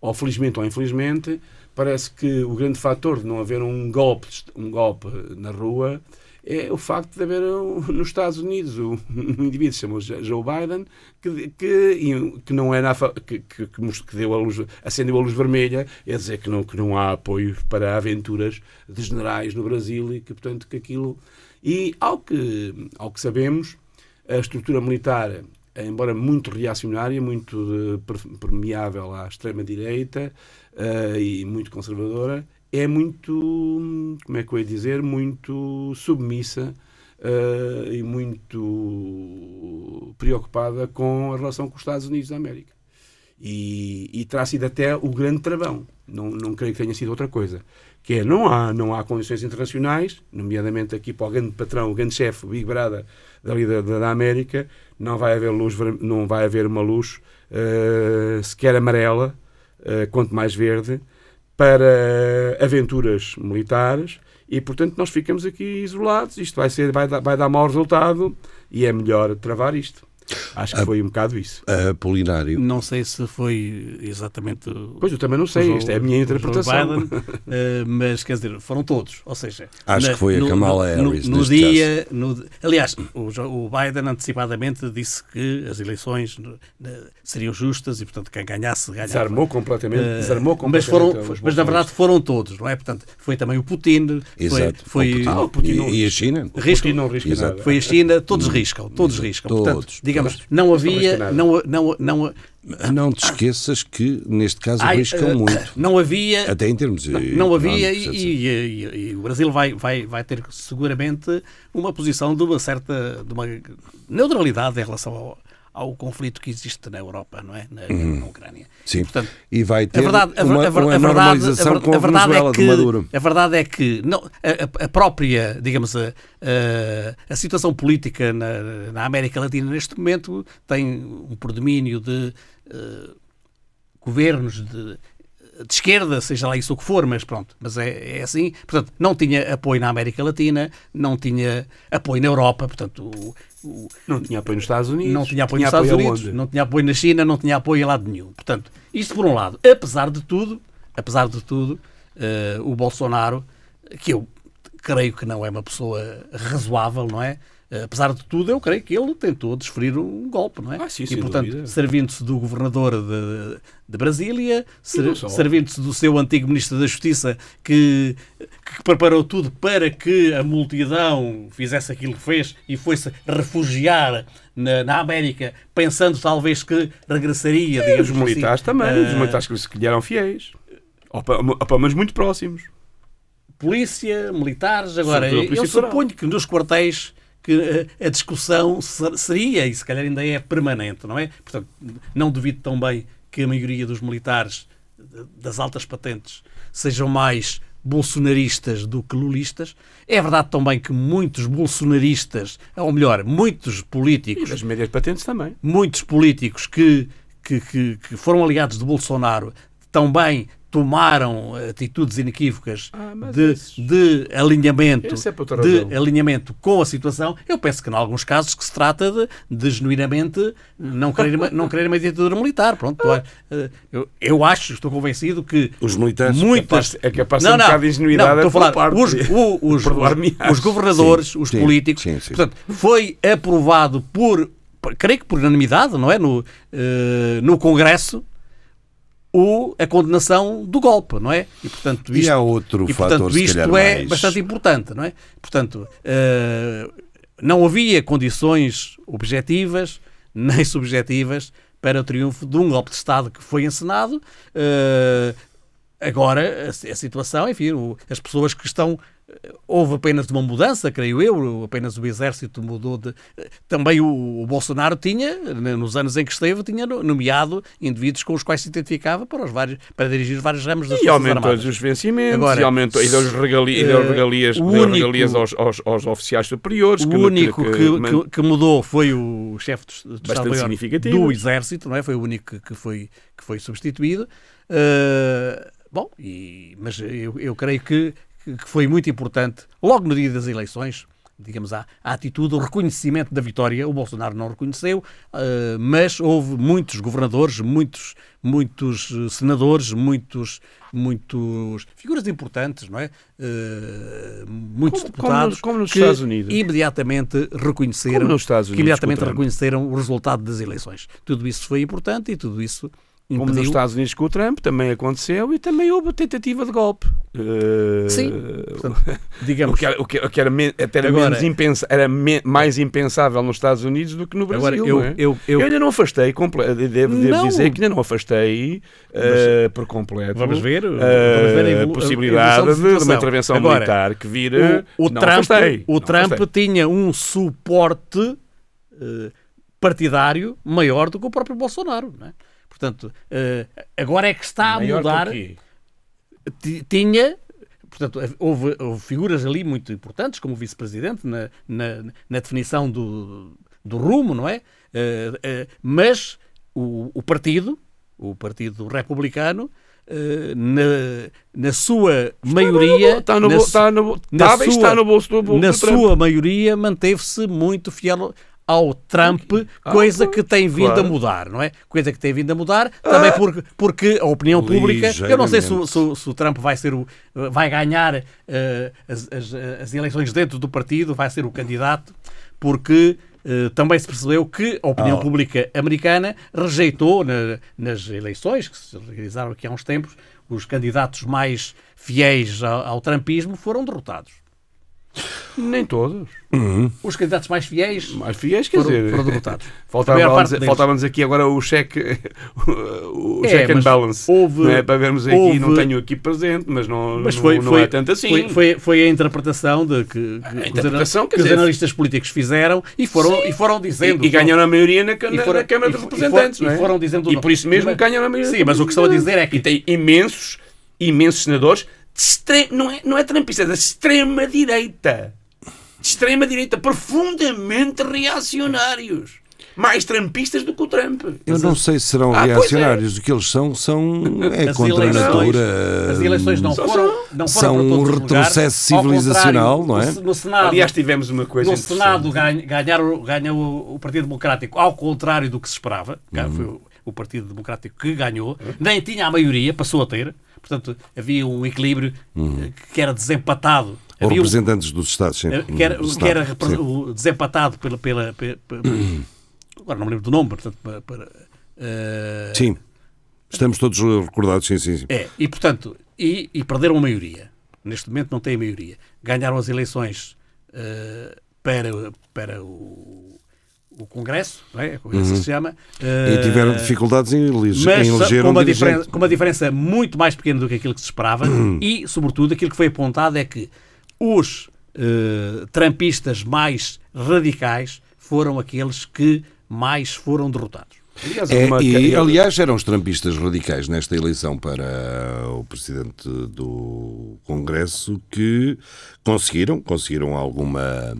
ou felizmente ou infelizmente, parece que o grande fator de não haver um golpe, um golpe na rua é o facto de haver um, [laughs] nos Estados Unidos um, um indivíduo que chama Joe Biden que, que, que não era fa- que, que, que deu a luz, acendeu a luz vermelha é dizer que não, que não há apoio para aventuras de generais no Brasil e que portanto que aquilo e ao que, ao que sabemos a estrutura militar embora muito reacionária, muito eh, per- permeável à extrema-direita eh, e muito conservadora, é muito, como é que eu ia dizer, muito submissa eh, e muito preocupada com a relação com os Estados Unidos da América. E, e terá sido até o grande travão. Não, não creio que tenha sido outra coisa. Que é, não há, não há condições internacionais, nomeadamente aqui para o grande patrão, o grande chefe, o Big Brother da, da, América, não vai haver luz, não vai haver uma luz eh, sequer amarela, eh, quanto mais verde, para aventuras militares e, portanto, nós ficamos aqui isolados. Isto vai, ser, vai, dar, vai dar mau resultado e é melhor travar isto. Acho que Ah, foi um bocado isso. Apolinário. Não sei se foi exatamente. o- Pois, eu também não sei, o esta é a minha interpretação. Biden, [laughs] eh, mas quer dizer, foram todos. Ou seja, Acho que foi a Kamala no, Harris, No, neste dia, no- aliás, o, o Biden antecipadamente disse que as eleições seriam justas e, portanto, quem ganhasse ganhava. Desarmou completamente, Eh, desarmou mas, completamente foram, os mas na verdade foram todos, não é? Portanto, foi também o Putin, foi, Exato. foi, O Putin. Ah, o Putin não- e, e a China? Risco. Putin não risca. Foi a China, todos riscam, todos riscam. Todos, Portanto, digamos, não havia, não, não, não, Não te esqueças que, neste caso, Ai, arriscam eh, muito. Não havia. Até em termos Não, não havia e, e- e- e o Brasil vai, vai, vai ter seguramente uma posição de uma certa de uma neutralidade em relação ao, ao conflito que existe na Europa, não é? Na, Uhum. na Ucrânia. Sim. Portanto, E vai ter a verdade, uma, a uma a verdade- normalização a com a, verdade Venezuela é de que, Maduro. A verdade é que não, a, própria, digamos, a, a, situação política na, na América Latina neste momento tem um predomínio de eh, governos de, de esquerda, seja lá isso o que for, mas pronto, mas é, é assim. Portanto, não tinha apoio na América Latina, não tinha apoio na Europa, portanto, o- Não tinha apoio nos Estados Unidos. não tinha apoio nos Estados apoio Unidos, não tinha apoio na China, não tinha apoio em lado nenhum. Portanto, isto por um lado. Apesar de tudo, apesar de tudo, eh, o Bolsonaro, que eu creio que não é uma pessoa razoável, não é? Eh, apesar de tudo, eu creio que ele tentou desferir um golpe, não é? Ah, sim, e, portanto, servindo-se do governador de, de Brasília, ser- servindo-se do seu antigo ministro da Justiça, que, que preparou tudo para que a multidão fizesse aquilo que fez e foi-se refugiar na, na América, pensando talvez que regressaria, E os militares assim, também. eh, Os militares que se lhe eram fiéis. Ou, pelo menos muito próximos. polícia, militares. Agora, eu suponho que nos quartéis que eh, a discussão ser- seria, e se calhar ainda é permanente, não é? Portanto, não duvido tão bem que a maioria dos militares eh, das altas patentes sejam mais bolsonaristas do que lulistas. É verdade também que muitos bolsonaristas, ou melhor, muitos políticos, As médias patentes também. muitos políticos que, que, que, que foram aliados de Bolsonaro também tomaram atitudes inequívocas Ah, de, esses- de alinhamento é de alinhamento com a situação. Eu penso que, em alguns casos, que se trata de, de genuinamente não querer, uma- não querer uma ditadura militar. Pronto, Ah. eh, eu, eu acho, estou convencido que Os militares. muitas É capaz de ser um bocado de ingenuidade não, estou a falar os, o- [laughs] os, os, os governadores, Sim, os sim, políticos. sim, sim. Portanto, foi aprovado por, creio que por unanimidade, não é, no, eh, no Congresso. O, a condenação do golpe, não é? E, portanto, E há outro e, fator, portanto, se isto é mais- bastante importante, não é? Portanto, eh, não havia condições objetivas nem subjetivas para o triunfo de um golpe de Estado que foi encenado. Eh, agora, a, a situação, enfim, o- as pessoas que estão. Eh, Houve apenas uma mudança, creio eu, apenas o exército mudou de. eh, Também o, o Bolsonaro tinha, né, nos anos em que esteve, tinha no- nomeado indivíduos com os quais se identificava para, os vários, para dirigir os vários ramos das E Forças aumentou Armadas. os vencimentos, Agora, e, aumentou, e deu os regali- e deu eh, regalias, deu único- regalias aos, aos, aos oficiais superiores. O que- único que- que, que- mudou foi o chefe Estado-Maior significativo. do Exército, não é? Foi o único que, que foi, que foi substituído. Uh, bom, e- mas eu, eu creio que, que foi muito importante, logo no dia das eleições, digamos, a, a atitude, o reconhecimento da vitória. O Bolsonaro não reconheceu, uh, mas houve muitos governadores, muitos, muitos eh, senadores, muitos, muitos figuras importantes, não é? Uh, muitos Como- como deputados nos- como nos que Estados Unidos. imediatamente reconheceram, Como nos Estados que Unidos, imediatamente reconheceram o resultado das eleições. Tudo isso foi importante e tudo isso Como impediu. nos Estados Unidos com o Trump, também aconteceu e também houve tentativa de golpe. Eh, Sim, portanto, [laughs] digamos. O que era, o que, era, até era, Agora- menos impensa- era me- mais impensável nos Estados Unidos do que no Brasil. Agora, eu- não é? eu- eu- ainda não afastei, comple- devo, devo Não. dizer que ainda não afastei eh, por completo Vamos ver, eh, vamos ver a a a possibilidade da de, de uma intervenção Agora, militar que vira. O, o Trump, afastei, o Trump afastei. tinha um suporte eh, partidário maior do que o próprio Bolsonaro. Não é? Portanto, eh, agora é que está a Maior mudar. Tinha. Portanto, houve, houve figuras ali muito importantes, como o vice-presidente, na, na, na definição do, do rumo, não é? Eh, eh, mas o, o partido, o Partido Republicano, eh, na, na sua maioria. está no na bol- su- está no- na está bem, está no bolso do- do Na Trump. sua maioria, manteve-se muito fiel ao Trump, Ah, coisa pois, que tem vindo claro. a mudar, não é? Coisa que tem vindo a mudar, também porque, porque a opinião pública, eu não sei se, o- se se o Trump vai ser o vai ganhar eh, as, as- as eleições dentro do partido, vai ser o candidato, porque eh, também se percebeu que a opinião Ah. pública americana rejeitou na- nas eleições que se realizaram aqui há uns tempos, os candidatos mais fiéis ao, ao trumpismo foram derrotados. Nem todos. Os candidatos mais fiéis, Mais fiéis, quer foram, dizer. foram derrotados. [laughs] Faltava-nos faltava aqui agora o cheque, [laughs] o É, check and balance. houve- não é? Para vermos aqui, houve- não tenho aqui presente, mas não, Mas não, foi, não foi, é tanto assim. Foi, foi, foi a interpretação de que, que, os interpretação, que os dizer- analistas políticos fizeram e foram, e foram dizendo. E, e ganharam a maioria na, E na, foram- na Câmara e de fo- e Representantes. foram- não é? e foram dizendo E não. por isso mesmo Mas- ganharam a maioria. Sim, mas o que estou a dizer é que- E tem imensos, imensos senadores extre... não, é, não é trampistas, é da extrema-direita. Extrema-direita, profundamente reacionários. Mais trampistas do que o Trump. Eu não sei se serão Ah, é. reacionários. O que eles são, são é As contra a eleições- natura. As eleições não Só foram, são- não foram são para um retrocesso lugares. Ao civilizacional, não é? No, no Senado, Aliás, tivemos uma coisa no. Senado ganha- ganharam, ganhou o Partido Democrático ao contrário do que se esperava. Cá Foi o, o Partido Democrático que ganhou. Nem tinha a maioria, passou a ter. Portanto, havia um equilíbrio eh, que era desempatado. Ou Havia um- representantes dos Estados. sim. eh, que era, Do que era Estado, sim. desempatado pela, pela, pela- pela- agora não me lembro do nome, portanto, para, para, eh, Sim. Estamos todos recordados, sim, sim. sim. é, e portanto, e, e perderam a maioria. Neste momento não têm a maioria. Ganharam as eleições eh, para, para o, o Congresso, não é? Como assim se chama. E eh, tiveram dificuldades em, elege mas em com eleger um uma, diferença, com uma diferença muito mais pequena do que aquilo que se esperava e, sobretudo, aquilo que foi apontado é que os eh, trampistas mais radicais foram aqueles que mais foram derrotados. Aliás, É, uma- e, aliás, eram os trampistas radicais nesta eleição para o presidente do Congresso que conseguiram, conseguiram alguma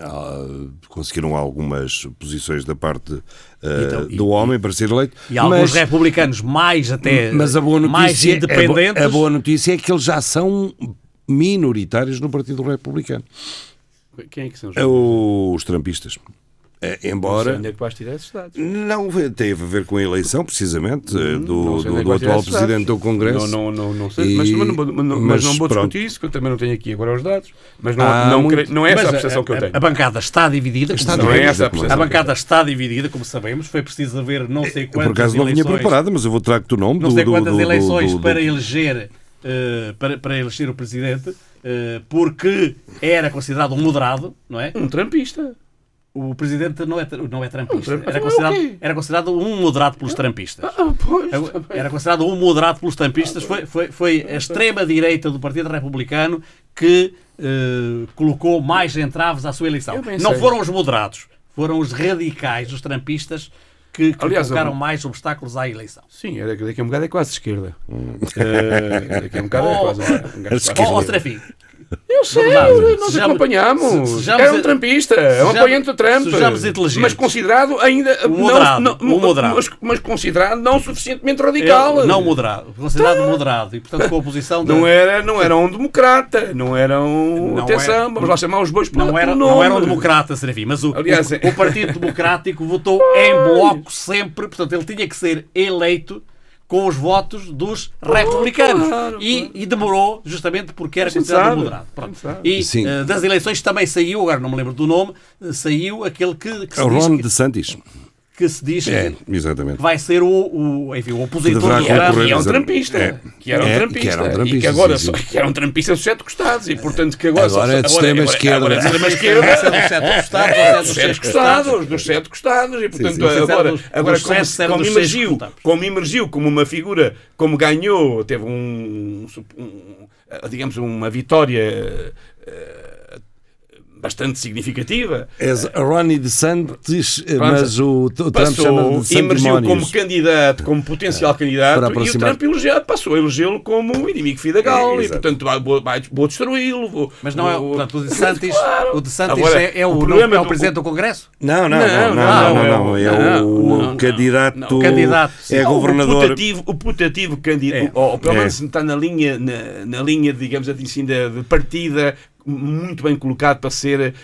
ah, conseguiram algumas posições da parte ah, Então, e- do homem para ser eleito. E alguns mas, republicanos mais até mas a boa mais notícia, a bo- independentes. a boa notícia é que eles já são minoritários no Partido Republicano. Quem é que são os É Os trampistas. É, embora. Onde é que vais tirar esses dados? Não, teve a ver com a eleição, precisamente, eh, do, Não sei do- onde é do atual presidente do Congresso. Não, não, não, não sei. E- Mas, mas não, vou- mas não- mas mas não vou pronto. discutir isso, que eu também não tenho aqui agora os dados. Mas não, Há não, muito- creio- não é essa Mas a percepção que eu a, tenho. a bancada está dividida. Está Não sabemos. é essa a percepção. A bancada está dividida, como sabemos. Foi preciso haver não sei Eu, quantas Por acaso não vinha eleições, preparada, mas eu vou trago-te o nome não do, sei do, quantas do- do- eleições do- do- para eleger eh, para, para eleger o presidente, eh, porque era considerado um moderado, não é? Um trampista. O presidente não é, não é trampista. Tramp- Era Então é o considerado, era considerado um moderado pelos trampistas. Ah, pois. Era considerado um moderado pelos trampistas. Foi, foi, foi a extrema-direita do Partido Republicano que eh, colocou mais entraves à sua eleição. Não foram os moderados, foram os radicais, os trampistas, que, que Aliás, colocaram eu- mais obstáculos à eleição. Sim, era, daqui a um bocado é quase esquerda. [laughs] Eh, daqui a um bocado é Oh, quase. gajo de Ó, esquerda. ó, Serafim, Eu sei, nós Sejamos- acompanhamos. se- sejamos- Era um trampista, é um apoiante do Trump. sejamos inteligentes. Mas considerado ainda. Um moderado, não, um moderado. Mas, mas considerado não suficientemente radical. ele não moderado, considerado moderado, e portanto com a posição [laughs] Não da- era, não era um democrata, não era um. Não Atenção, era- vamos lá chamar os bois pelo não era, pelo não era um nome. democrata, Serafim, mas o, Aliás, o, é- o Partido [laughs] Democrático votou em bloco sempre, portanto ele tinha que ser eleito com os votos dos republicanos. Claro, e, e demorou justamente porque era considerado sabe, moderado. E eh, das eleições também saiu, agora não me lembro do nome, eh, saiu aquele que, que, se, É o diz Ron que, DeSantis. Que se diz É, que vai ser o, o, enfim, o opositor deverá do Que era, concorrer que era um trampista. É. Que era um É, trampista. que era um E que trampista, agora sim, só- que era um trampista dos sete costados. E portanto que agora. Agora só- é de extrema agora- esquerda. Agora é de extrema [laughs] esquerda. é dos sete costados, É, dos sete costados, dos sete costados, e portanto sim. agora, Dos- agora dos como, sete, como seis emergiu, costados. como emergiu como uma figura, como ganhou, teve um, um- digamos, uma vitória eh, bastante significativa. És Ronnie DeSantis, eh, mas o, o Trump chama de emergiu como candidato, como potencial candidato, Para e o. Trump elegeu, passou a elegê-lo como inimigo fidegal, É, e portanto vai- vou, vai- vou destruí-lo. vou- Mas não é, vou- portanto, o de Santis, Claro. o de Santis Agora, é, é o, o não- é o do- presidente do Congresso? Não, não, Não, não, não, não, não, é não, o- é não, o não, não. candidato. Não, o candidato. É Não, governador. O putativo, o putativo candidato, É. ou, pelo É. menos está na linha, na, na linha, digamos assim, de partida, muito bem colocado para ser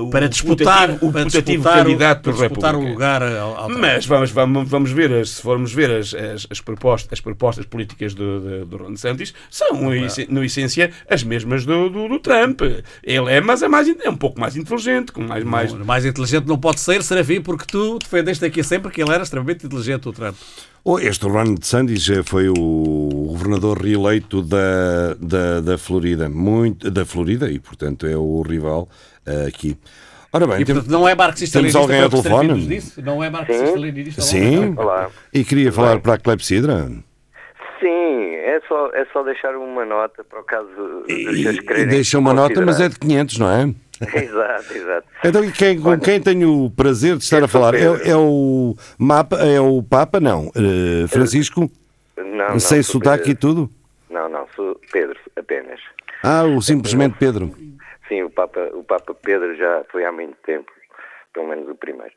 o Para disputar, putativo, o para putativo disputar, o- candidato para disputar o República. lugar ao, ao Mas vamos, vamos, vamos ver, as- se formos ver as, as, as propostas, as propostas políticas do, do, do Ron DeSantis, são, no, no essência, as mesmas do, do, do Trump. Ele é, mas é, mais, é um pouco mais inteligente, com mais... mais mais inteligente não pode ser, Serafim, porque tu defendeste aqui sempre que ele era extremamente inteligente, o Trump. Oh, Este Ron DeSantis eh, foi o governador reeleito da, da, da Florida, muito, da Florida, e portanto é o rival eh, aqui. Ora bem, E, portanto, não é marxista temos alguém ao Serafim telefone? nos disse? Não é marxista leninista. Sim, Olá. e queria falar para a Clepsidra. Sim, é só, é só deixar uma nota para o caso seus E quererem deixa uma nota, mas é de 500, não é? [laughs] Exato, exato. Então, e quem, com quem tenho o prazer de estar a falar? É, é o Mapa, é o Papa, não? eh, Francisco? Não, não, Sem sotaque e Pedro. tudo? Não, não, sou Pedro apenas. Ah, o simplesmente Pedro. Sim, o Papa, o Papa Pedro já foi há muito tempo, pelo menos o primeiro.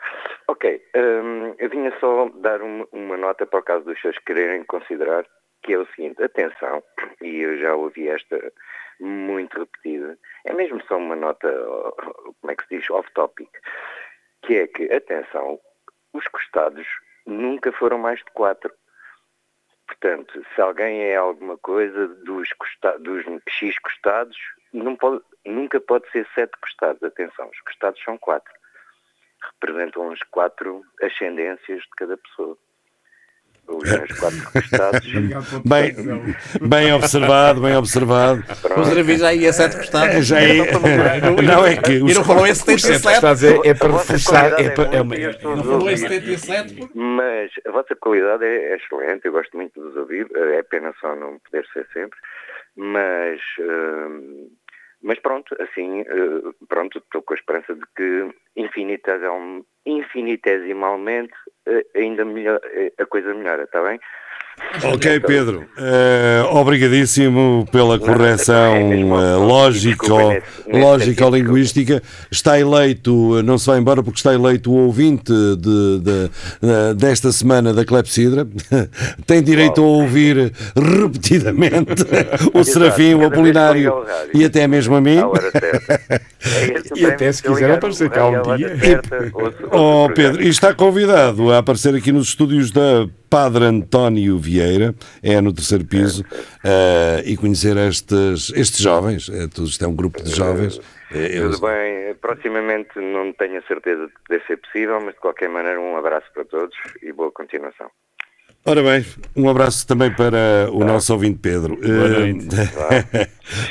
Ok, hum, eu vinha só dar uma, uma nota para o caso dos seus quererem considerar, que é o seguinte, atenção, e eu já ouvi esta muito repetida, é mesmo só uma nota, oh, como é que se diz, off-topic, que é que, atenção, os costados nunca foram mais de quatro. Portanto, se alguém é alguma coisa dos, costa- dos X costados, pode- nunca pode ser sete costados. Atenção, os costados são quatro. Representam as quatro ascendências de cada pessoa. Os meus quatro costados. Bem, bem observado, bem observado. O Serafim já ia a sete costados. Já é- [laughs] Não, é que E os não falou em os sete 77. costados é- é para reforçar, é para- é muito uma- e Não falou em ouvir. 77. Mas a vossa qualidade é, é excelente, eu gosto muito de vos ouvir, é pena só não poder ser sempre, mas, hum, mas pronto, assim, eh, pronto, estou com a esperança de que infinitesimal- infinitesimalmente ainda melhor, eh, a coisa melhora, está bem? Ok, Pedro. eh, obrigadíssimo pela correção é eh, nesse- nesse lógico-linguística. Está eleito, eh, não se vai embora porque está eleito o ouvinte de, de- eh, desta semana da Clepsidra. [laughs] Tem direito a ouvir repetidamente [laughs] o Serafim, o Apolinário e até mesmo a mim. [laughs] É E até se quiser aparecer cá um dia. Oh. Pedro, e está convidado a aparecer aqui nos estúdios da Padre António Vieira, é no terceiro piso, eh, e conhecer estes, estes jovens. É, isto é um grupo de jovens. Eh, eu- Tudo bem, proximamente não tenho a certeza de poder ser possível, mas de qualquer maneira um abraço para todos e boa continuação. Ora bem, um abraço também para o nosso ouvinte Pedro. Boa Eh, [laughs] noite.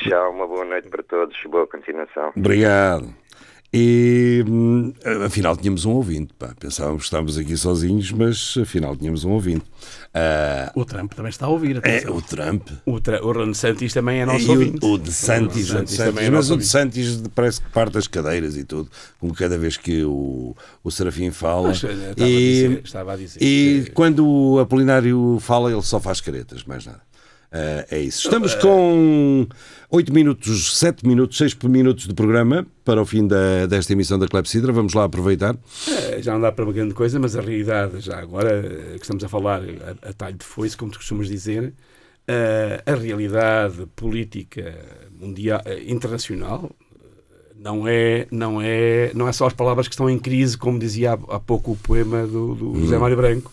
Tchau, uma boa noite para todos, boa continuação. Obrigado. E hum, afinal tínhamos um ouvinte. Pá. Pensávamos que estávamos aqui sozinhos, mas afinal tínhamos um ouvinte. Ah, O Trump também está a ouvir. é o Trump. O, tra- o Ron Santis também é E nosso o, ouvinte. o de Santis, O o Santis Santis, também é mas nosso o de Santis parece que parte das cadeiras e tudo, como cada vez que o, o Serafim fala. Eh, estava a e dizer- estava a dizer e que- quando o Apolinário fala, ele só faz caretas, mais nada. Ah, é isso. Estamos com 8 minutos, 7 minutos, 6 minutos de programa para o fim da, desta emissão da Clepsidra. Vamos lá aproveitar. Eh, Já não dá para uma grande coisa, mas a realidade, já agora eh, que estamos a falar a, a talho de foice, como tu costumas dizer, eh, a realidade política mundial, eh, internacional não é, não, é, não é só as palavras que estão em crise, como dizia há, há pouco o poema do, do José Mário Branco.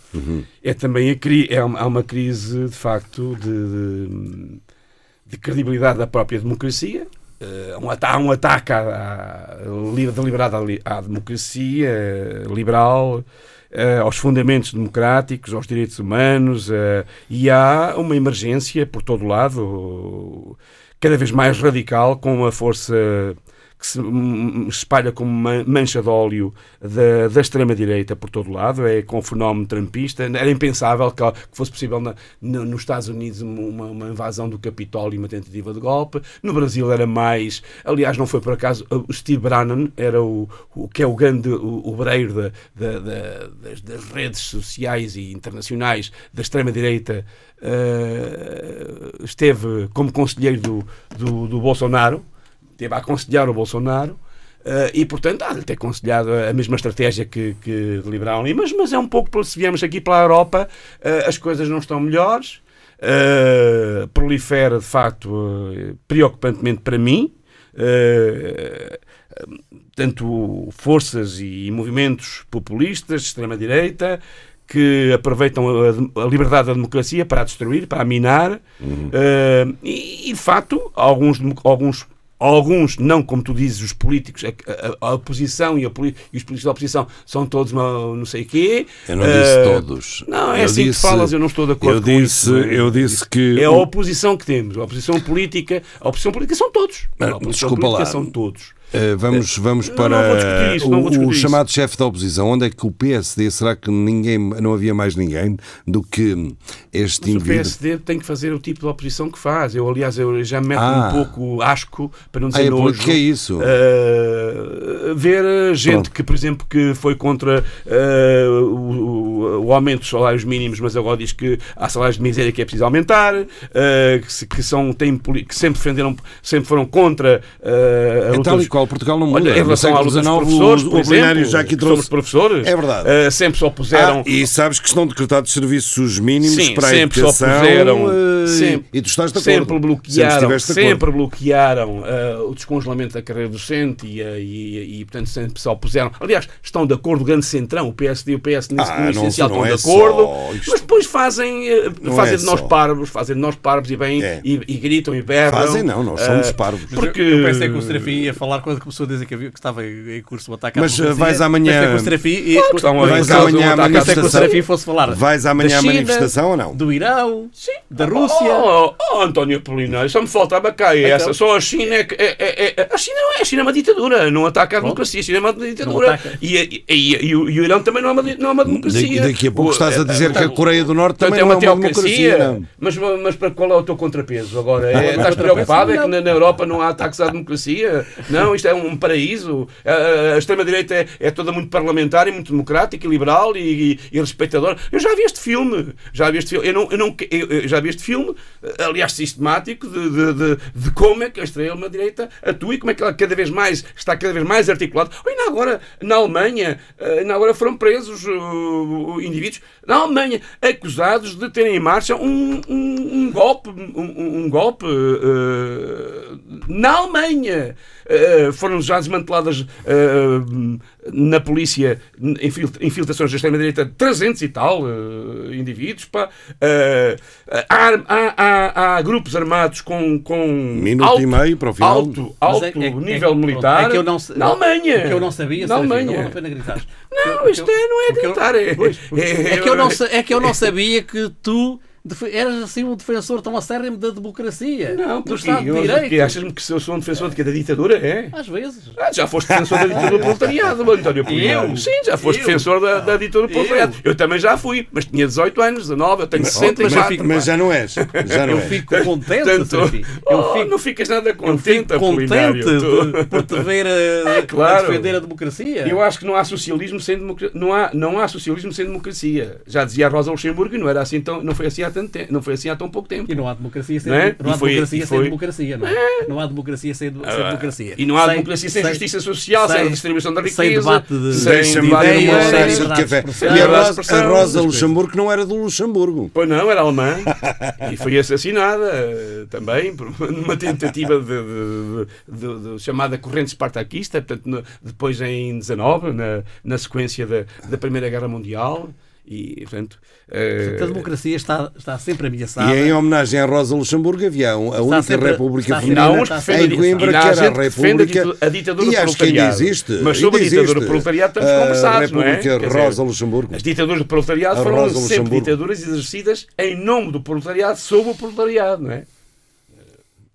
É também a é uma, há uma crise, de facto, de, de, de credibilidade da própria democracia. Eh, um ata- há um ataque à, à, li- deliberado à, democracia eh, liberal, eh, aos fundamentos democráticos, aos direitos humanos, e há uma emergência por todo lado, cada vez mais radical, com uma força que se hum, espalha como uma mancha de óleo da, da extrema-direita por todo lado, é com o fenómeno trumpista. Era impensável que, fosse possível na, na- nos Estados Unidos uma, uma invasão do Capitólio e uma tentativa de golpe. No Brasil era mais. Aliás, não foi por acaso. O Steve Bannon era o, o que é o grande obreiro da- da- da- das, das redes sociais e internacionais da extrema-direita. eh, esteve como conselheiro do, do, do Bolsonaro esteve a aconselhar o Bolsonaro eh, e, portanto, há de ter aconselhado a mesma estratégia que, que deliberaram ali. Mas, mas é um pouco, se viemos aqui para a Europa, eh, as coisas não estão melhores. eh, prolifera, de facto, preocupantemente para mim. tanto forças e movimentos populistas de extrema-direita que aproveitam a, a liberdade da democracia para a destruir, para a minar. Eh, e, e, de facto, alguns, alguns Alguns, não como tu dizes, os políticos, a, a- a oposição e, a e os políticos da oposição são todos uma, não sei o quê. Eu não disse Eh, todos. Não, é Eu assim disse- que falas, eu não estou de acordo eu com disse- isso. eu disse que É a oposição que temos. A oposição política, a oposição política são todos. Mas, a oposição desculpa política lá. são todos. Uh, vamos, vamos não para isso, o, o chamado chefe da oposição. Onde é que o PSD, será que ninguém, não havia mais ninguém do que este Mas o indivíduo? PSD tem que fazer o tipo de oposição que faz. Eu, aliás, eu já me meto Ah. um pouco asco, para não Ah, dizer é nojo. porque é isso? eh, ver eh, gente Pronto. que, por exemplo, que foi contra eh, o, o- o aumento dos salários mínimos, mas agora diz que há salários de miséria que é preciso aumentar, eh, que, que são, têm, que sempre defenderam, sempre foram contra eh, a É luta tal qual, Portugal não muda. Olha, em No relação à século luta dos XIX, professores, o- por o exemplo, já aqui trouxe- somos professores, É verdade. eh, sempre se opuseram. Ah, e sabes que estão decretados serviços mínimos Sim, para a sempre se educação. opuseram, eh, sempre, e tu estás de acordo. sempre bloquearam, estiveste de acordo. sempre bloquearam eh, o descongelamento da carreira docente e, e, e, portanto, sempre se opuseram. Aliás, estão de acordo o grande centrão, o PSD e o PS, nesse, Ah, no não- essencial, não estão é de acordo, mas depois fazem, fazem é de nós só. parvos, fazem de nós parvos e, bem, É. e, e gritam e berram. Fazem não, nós somos parvos. Porque... eu, eu pensei que o Serafim ia falar quando começou a dizer que, havia, que estava em, curso o ataque à Mas, uh, democracia. vais amanhã- Claro a- Vais amanhã à à manifestação? Fosse falar Vais amanhã da à manifestação ou não? do Irão, da Oh, Rússia. Oh, oh, António Apolinário, só me faltava cá Então? essa. Só a China é, que- é, é, é- A China não é, a China é uma ditadura, não ataca a democracia, a China é uma ditadura. E, e, e, e o, e o Irão também não é uma, não é uma democracia. Daqui, daqui a pouco O- estás a é- dizer que a Coreia do Norte também é não uma é uma democracia. Mas, mas para qual é o teu contrapeso agora? É, estás preocupado? É que na, na Europa não há ataques à democracia? Não, isto é um paraíso. A, extrema-direita é, é toda muito parlamentar e muito democrática e liberal e, e, e respeitadora. Eu já vi este filme. Já vi este filme. Eu, não, eu, não, eu, já vi este filme, aliás, sistemático, de, de, de, de como é que a extrema-direita atua e como é que ela cada vez mais está cada vez mais articulada. Ainda agora, na Alemanha, eh, ainda agora foram presos uh, indivíduos na Alemanha acusados de terem em marcha um, um, um golpe, um, um- golpe eh, na Alemanha. Eh, foram já desmanteladas eh, na polícia infil- infiltrações da extrema-direita 300 e tal eh, indivíduos. Pá. Eh, há, há- há- há grupos armados com, com Minuto alto, e meio para o final. alto, alto é- é- é- nível pronto, militar é que eu não, na Alemanha. que eu não sabia, na Alemanha. não vale a pena gritar. Não, isto é, não é gritar. É, é- é que eu não, é sabia que tu eras assim um defensor tão acérrimo da democracia, Não, do Estado de eu- Direito. Achas-me que eu sou um defensor de que da ditadura? É? Às vezes. Ah, já foste defensor da ditadura do [laughs] proletariado, António. Eu? Sim, já foste Eu? defensor da, da ditadura do Eu? proletariado. Eu também já fui, mas tinha 18 anos, 19, eu tenho Mas, 64. mas já não és. Já não Eu fico contente, Portanto, Serafim. oh, Eu fico, não ficas nada eu contente, fico contente de- por te ver a, [laughs] É, claro. a defender a democracia. Eu acho que não há socialismo sem democracia. Não há, não há socialismo sem democracia. Já dizia a Rosa Luxemburgo e não era assim tão, não foi assim há tanto tempo, não foi assim há tão pouco tempo. E não há democracia sem, Não é? não há foi- democracia sem não é? Não há democracia sem, sem Ah, democracia. E não há democracia sem, justiça social, sem, redistribuição da riqueza, sem debate de, sem debate ver de ideias, caixa de liberdade café. expressão. E a de Rosa, a Rosa. Luxemburgo não era do Luxemburgo. Pois não, era alemã [laughs] e foi assassinada eh, também por numa tentativa de, de- de- de- chamada corrente espartaquista, portanto, no- depois em 19, na, na sequência da, da Primeira Guerra Mundial. E, portanto, eh, Portanto, A democracia está, está sempre ameaçada. E em homenagem à Rosa Luxemburgo havia a única sempre- república feminina em Coimbra, que era a a República. a ditadura e acho que ainda existe. Mas sobre a ainda ditadura existe. proletariado estamos A conversados, não é? República Quer dizer, Rosa Luxemburgo. As ditaduras do proletariado A foram Rosa sempre ditaduras exercidas em nome do proletariado sobre o proletariado, não é?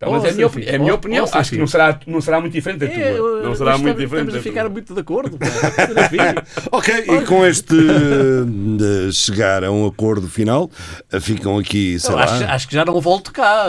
Menos Oh, é a minha, é a minha oh, opinião. oh, Acho que não será, não será muito diferente da tua. É, eu- não será muito estamos- diferente Estamos a ficar muito de acordo. [laughs] Ok, e com este de chegar a um acordo final, ficam aqui, sei Eu lá. acho, acho que já não volto cá.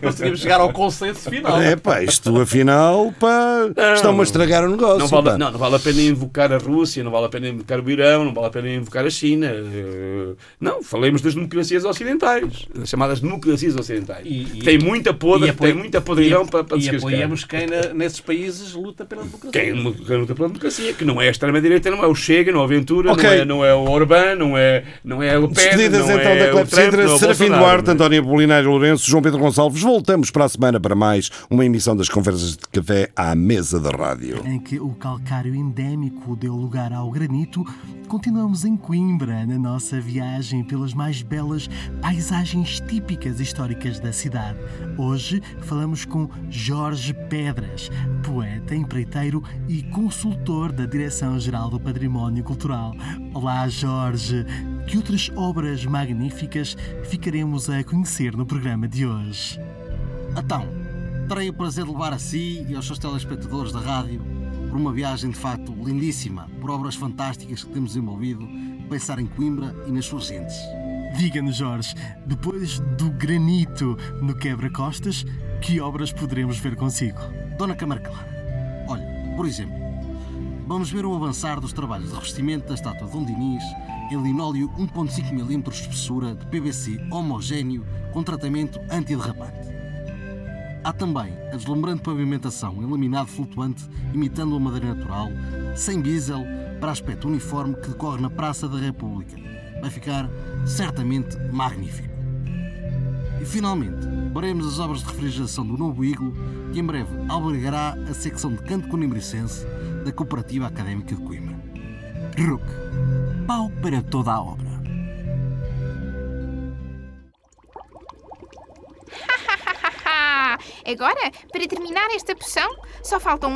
Conseguimos chegar ao consenso final. É pá, isto afinal, pá, estão-me a estragar o negócio. Não vale, não, não vale a pena invocar a Rússia, não vale a pena invocar o Irão, não vale a pena invocar a China. Eh, Não, falemos das democracias ocidentais, das chamadas democracias ocidentais. E- e- tem muita podre, Apoia- tem muita podridão e- para, para E apoiamos quem na- nesses países luta pela democracia. Quem luta pela democracia, que não é a extrema-direita, não é o Chega, não é o Ventura, Ok. não, é, não é o Orbán, não é, não é o Pen, Despedidas não então é da o Trump, Clepsidra, é Serafim Duarte, é? António Apolinário Lourenço, João Pedro Gonçalves. Voltamos para a semana para mais uma emissão das Conversas de Café à mesa da rádio. em que o calcário endémico deu lugar ao granito, continuamos em Coimbra, na nossa viagem pelas mais belas paisagens típicas históricas da cidade. Hoje, Falamos com Jorge Pedras, poeta, empreiteiro e consultor da Direção-Geral do Património Cultural. Olá, Jorge. Que outras obras magníficas ficaremos a conhecer no programa de hoje? Então, terei o prazer de levar a si e aos seus telespectadores da rádio por uma viagem de facto lindíssima, por obras fantásticas que temos envolvido, pensar em Coimbra e nas suas gentes. Diga-nos, Jorge, depois do granito no quebra-costas, que obras poderemos ver consigo? Dona Câmara Clara, olha, por exemplo, vamos ver o avançar dos trabalhos de revestimento da estátua de Dom Dinis em linóleo 1.5 mm de espessura de PVC homogéneo com tratamento antiderrapante. Há também a deslumbrante pavimentação em laminado flutuante imitando a madeira natural, sem diesel, para aspecto uniforme que decorre na Praça da República. Vai ficar certamente magnífico. E finalmente, veremos as obras de refrigeração do novo Iglo, que em breve albergará a secção de canto conimbricense da Cooperativa Académica de Coimbra. Rook, pau para toda a obra. [laughs] Agora, para terminar esta poção, só faltam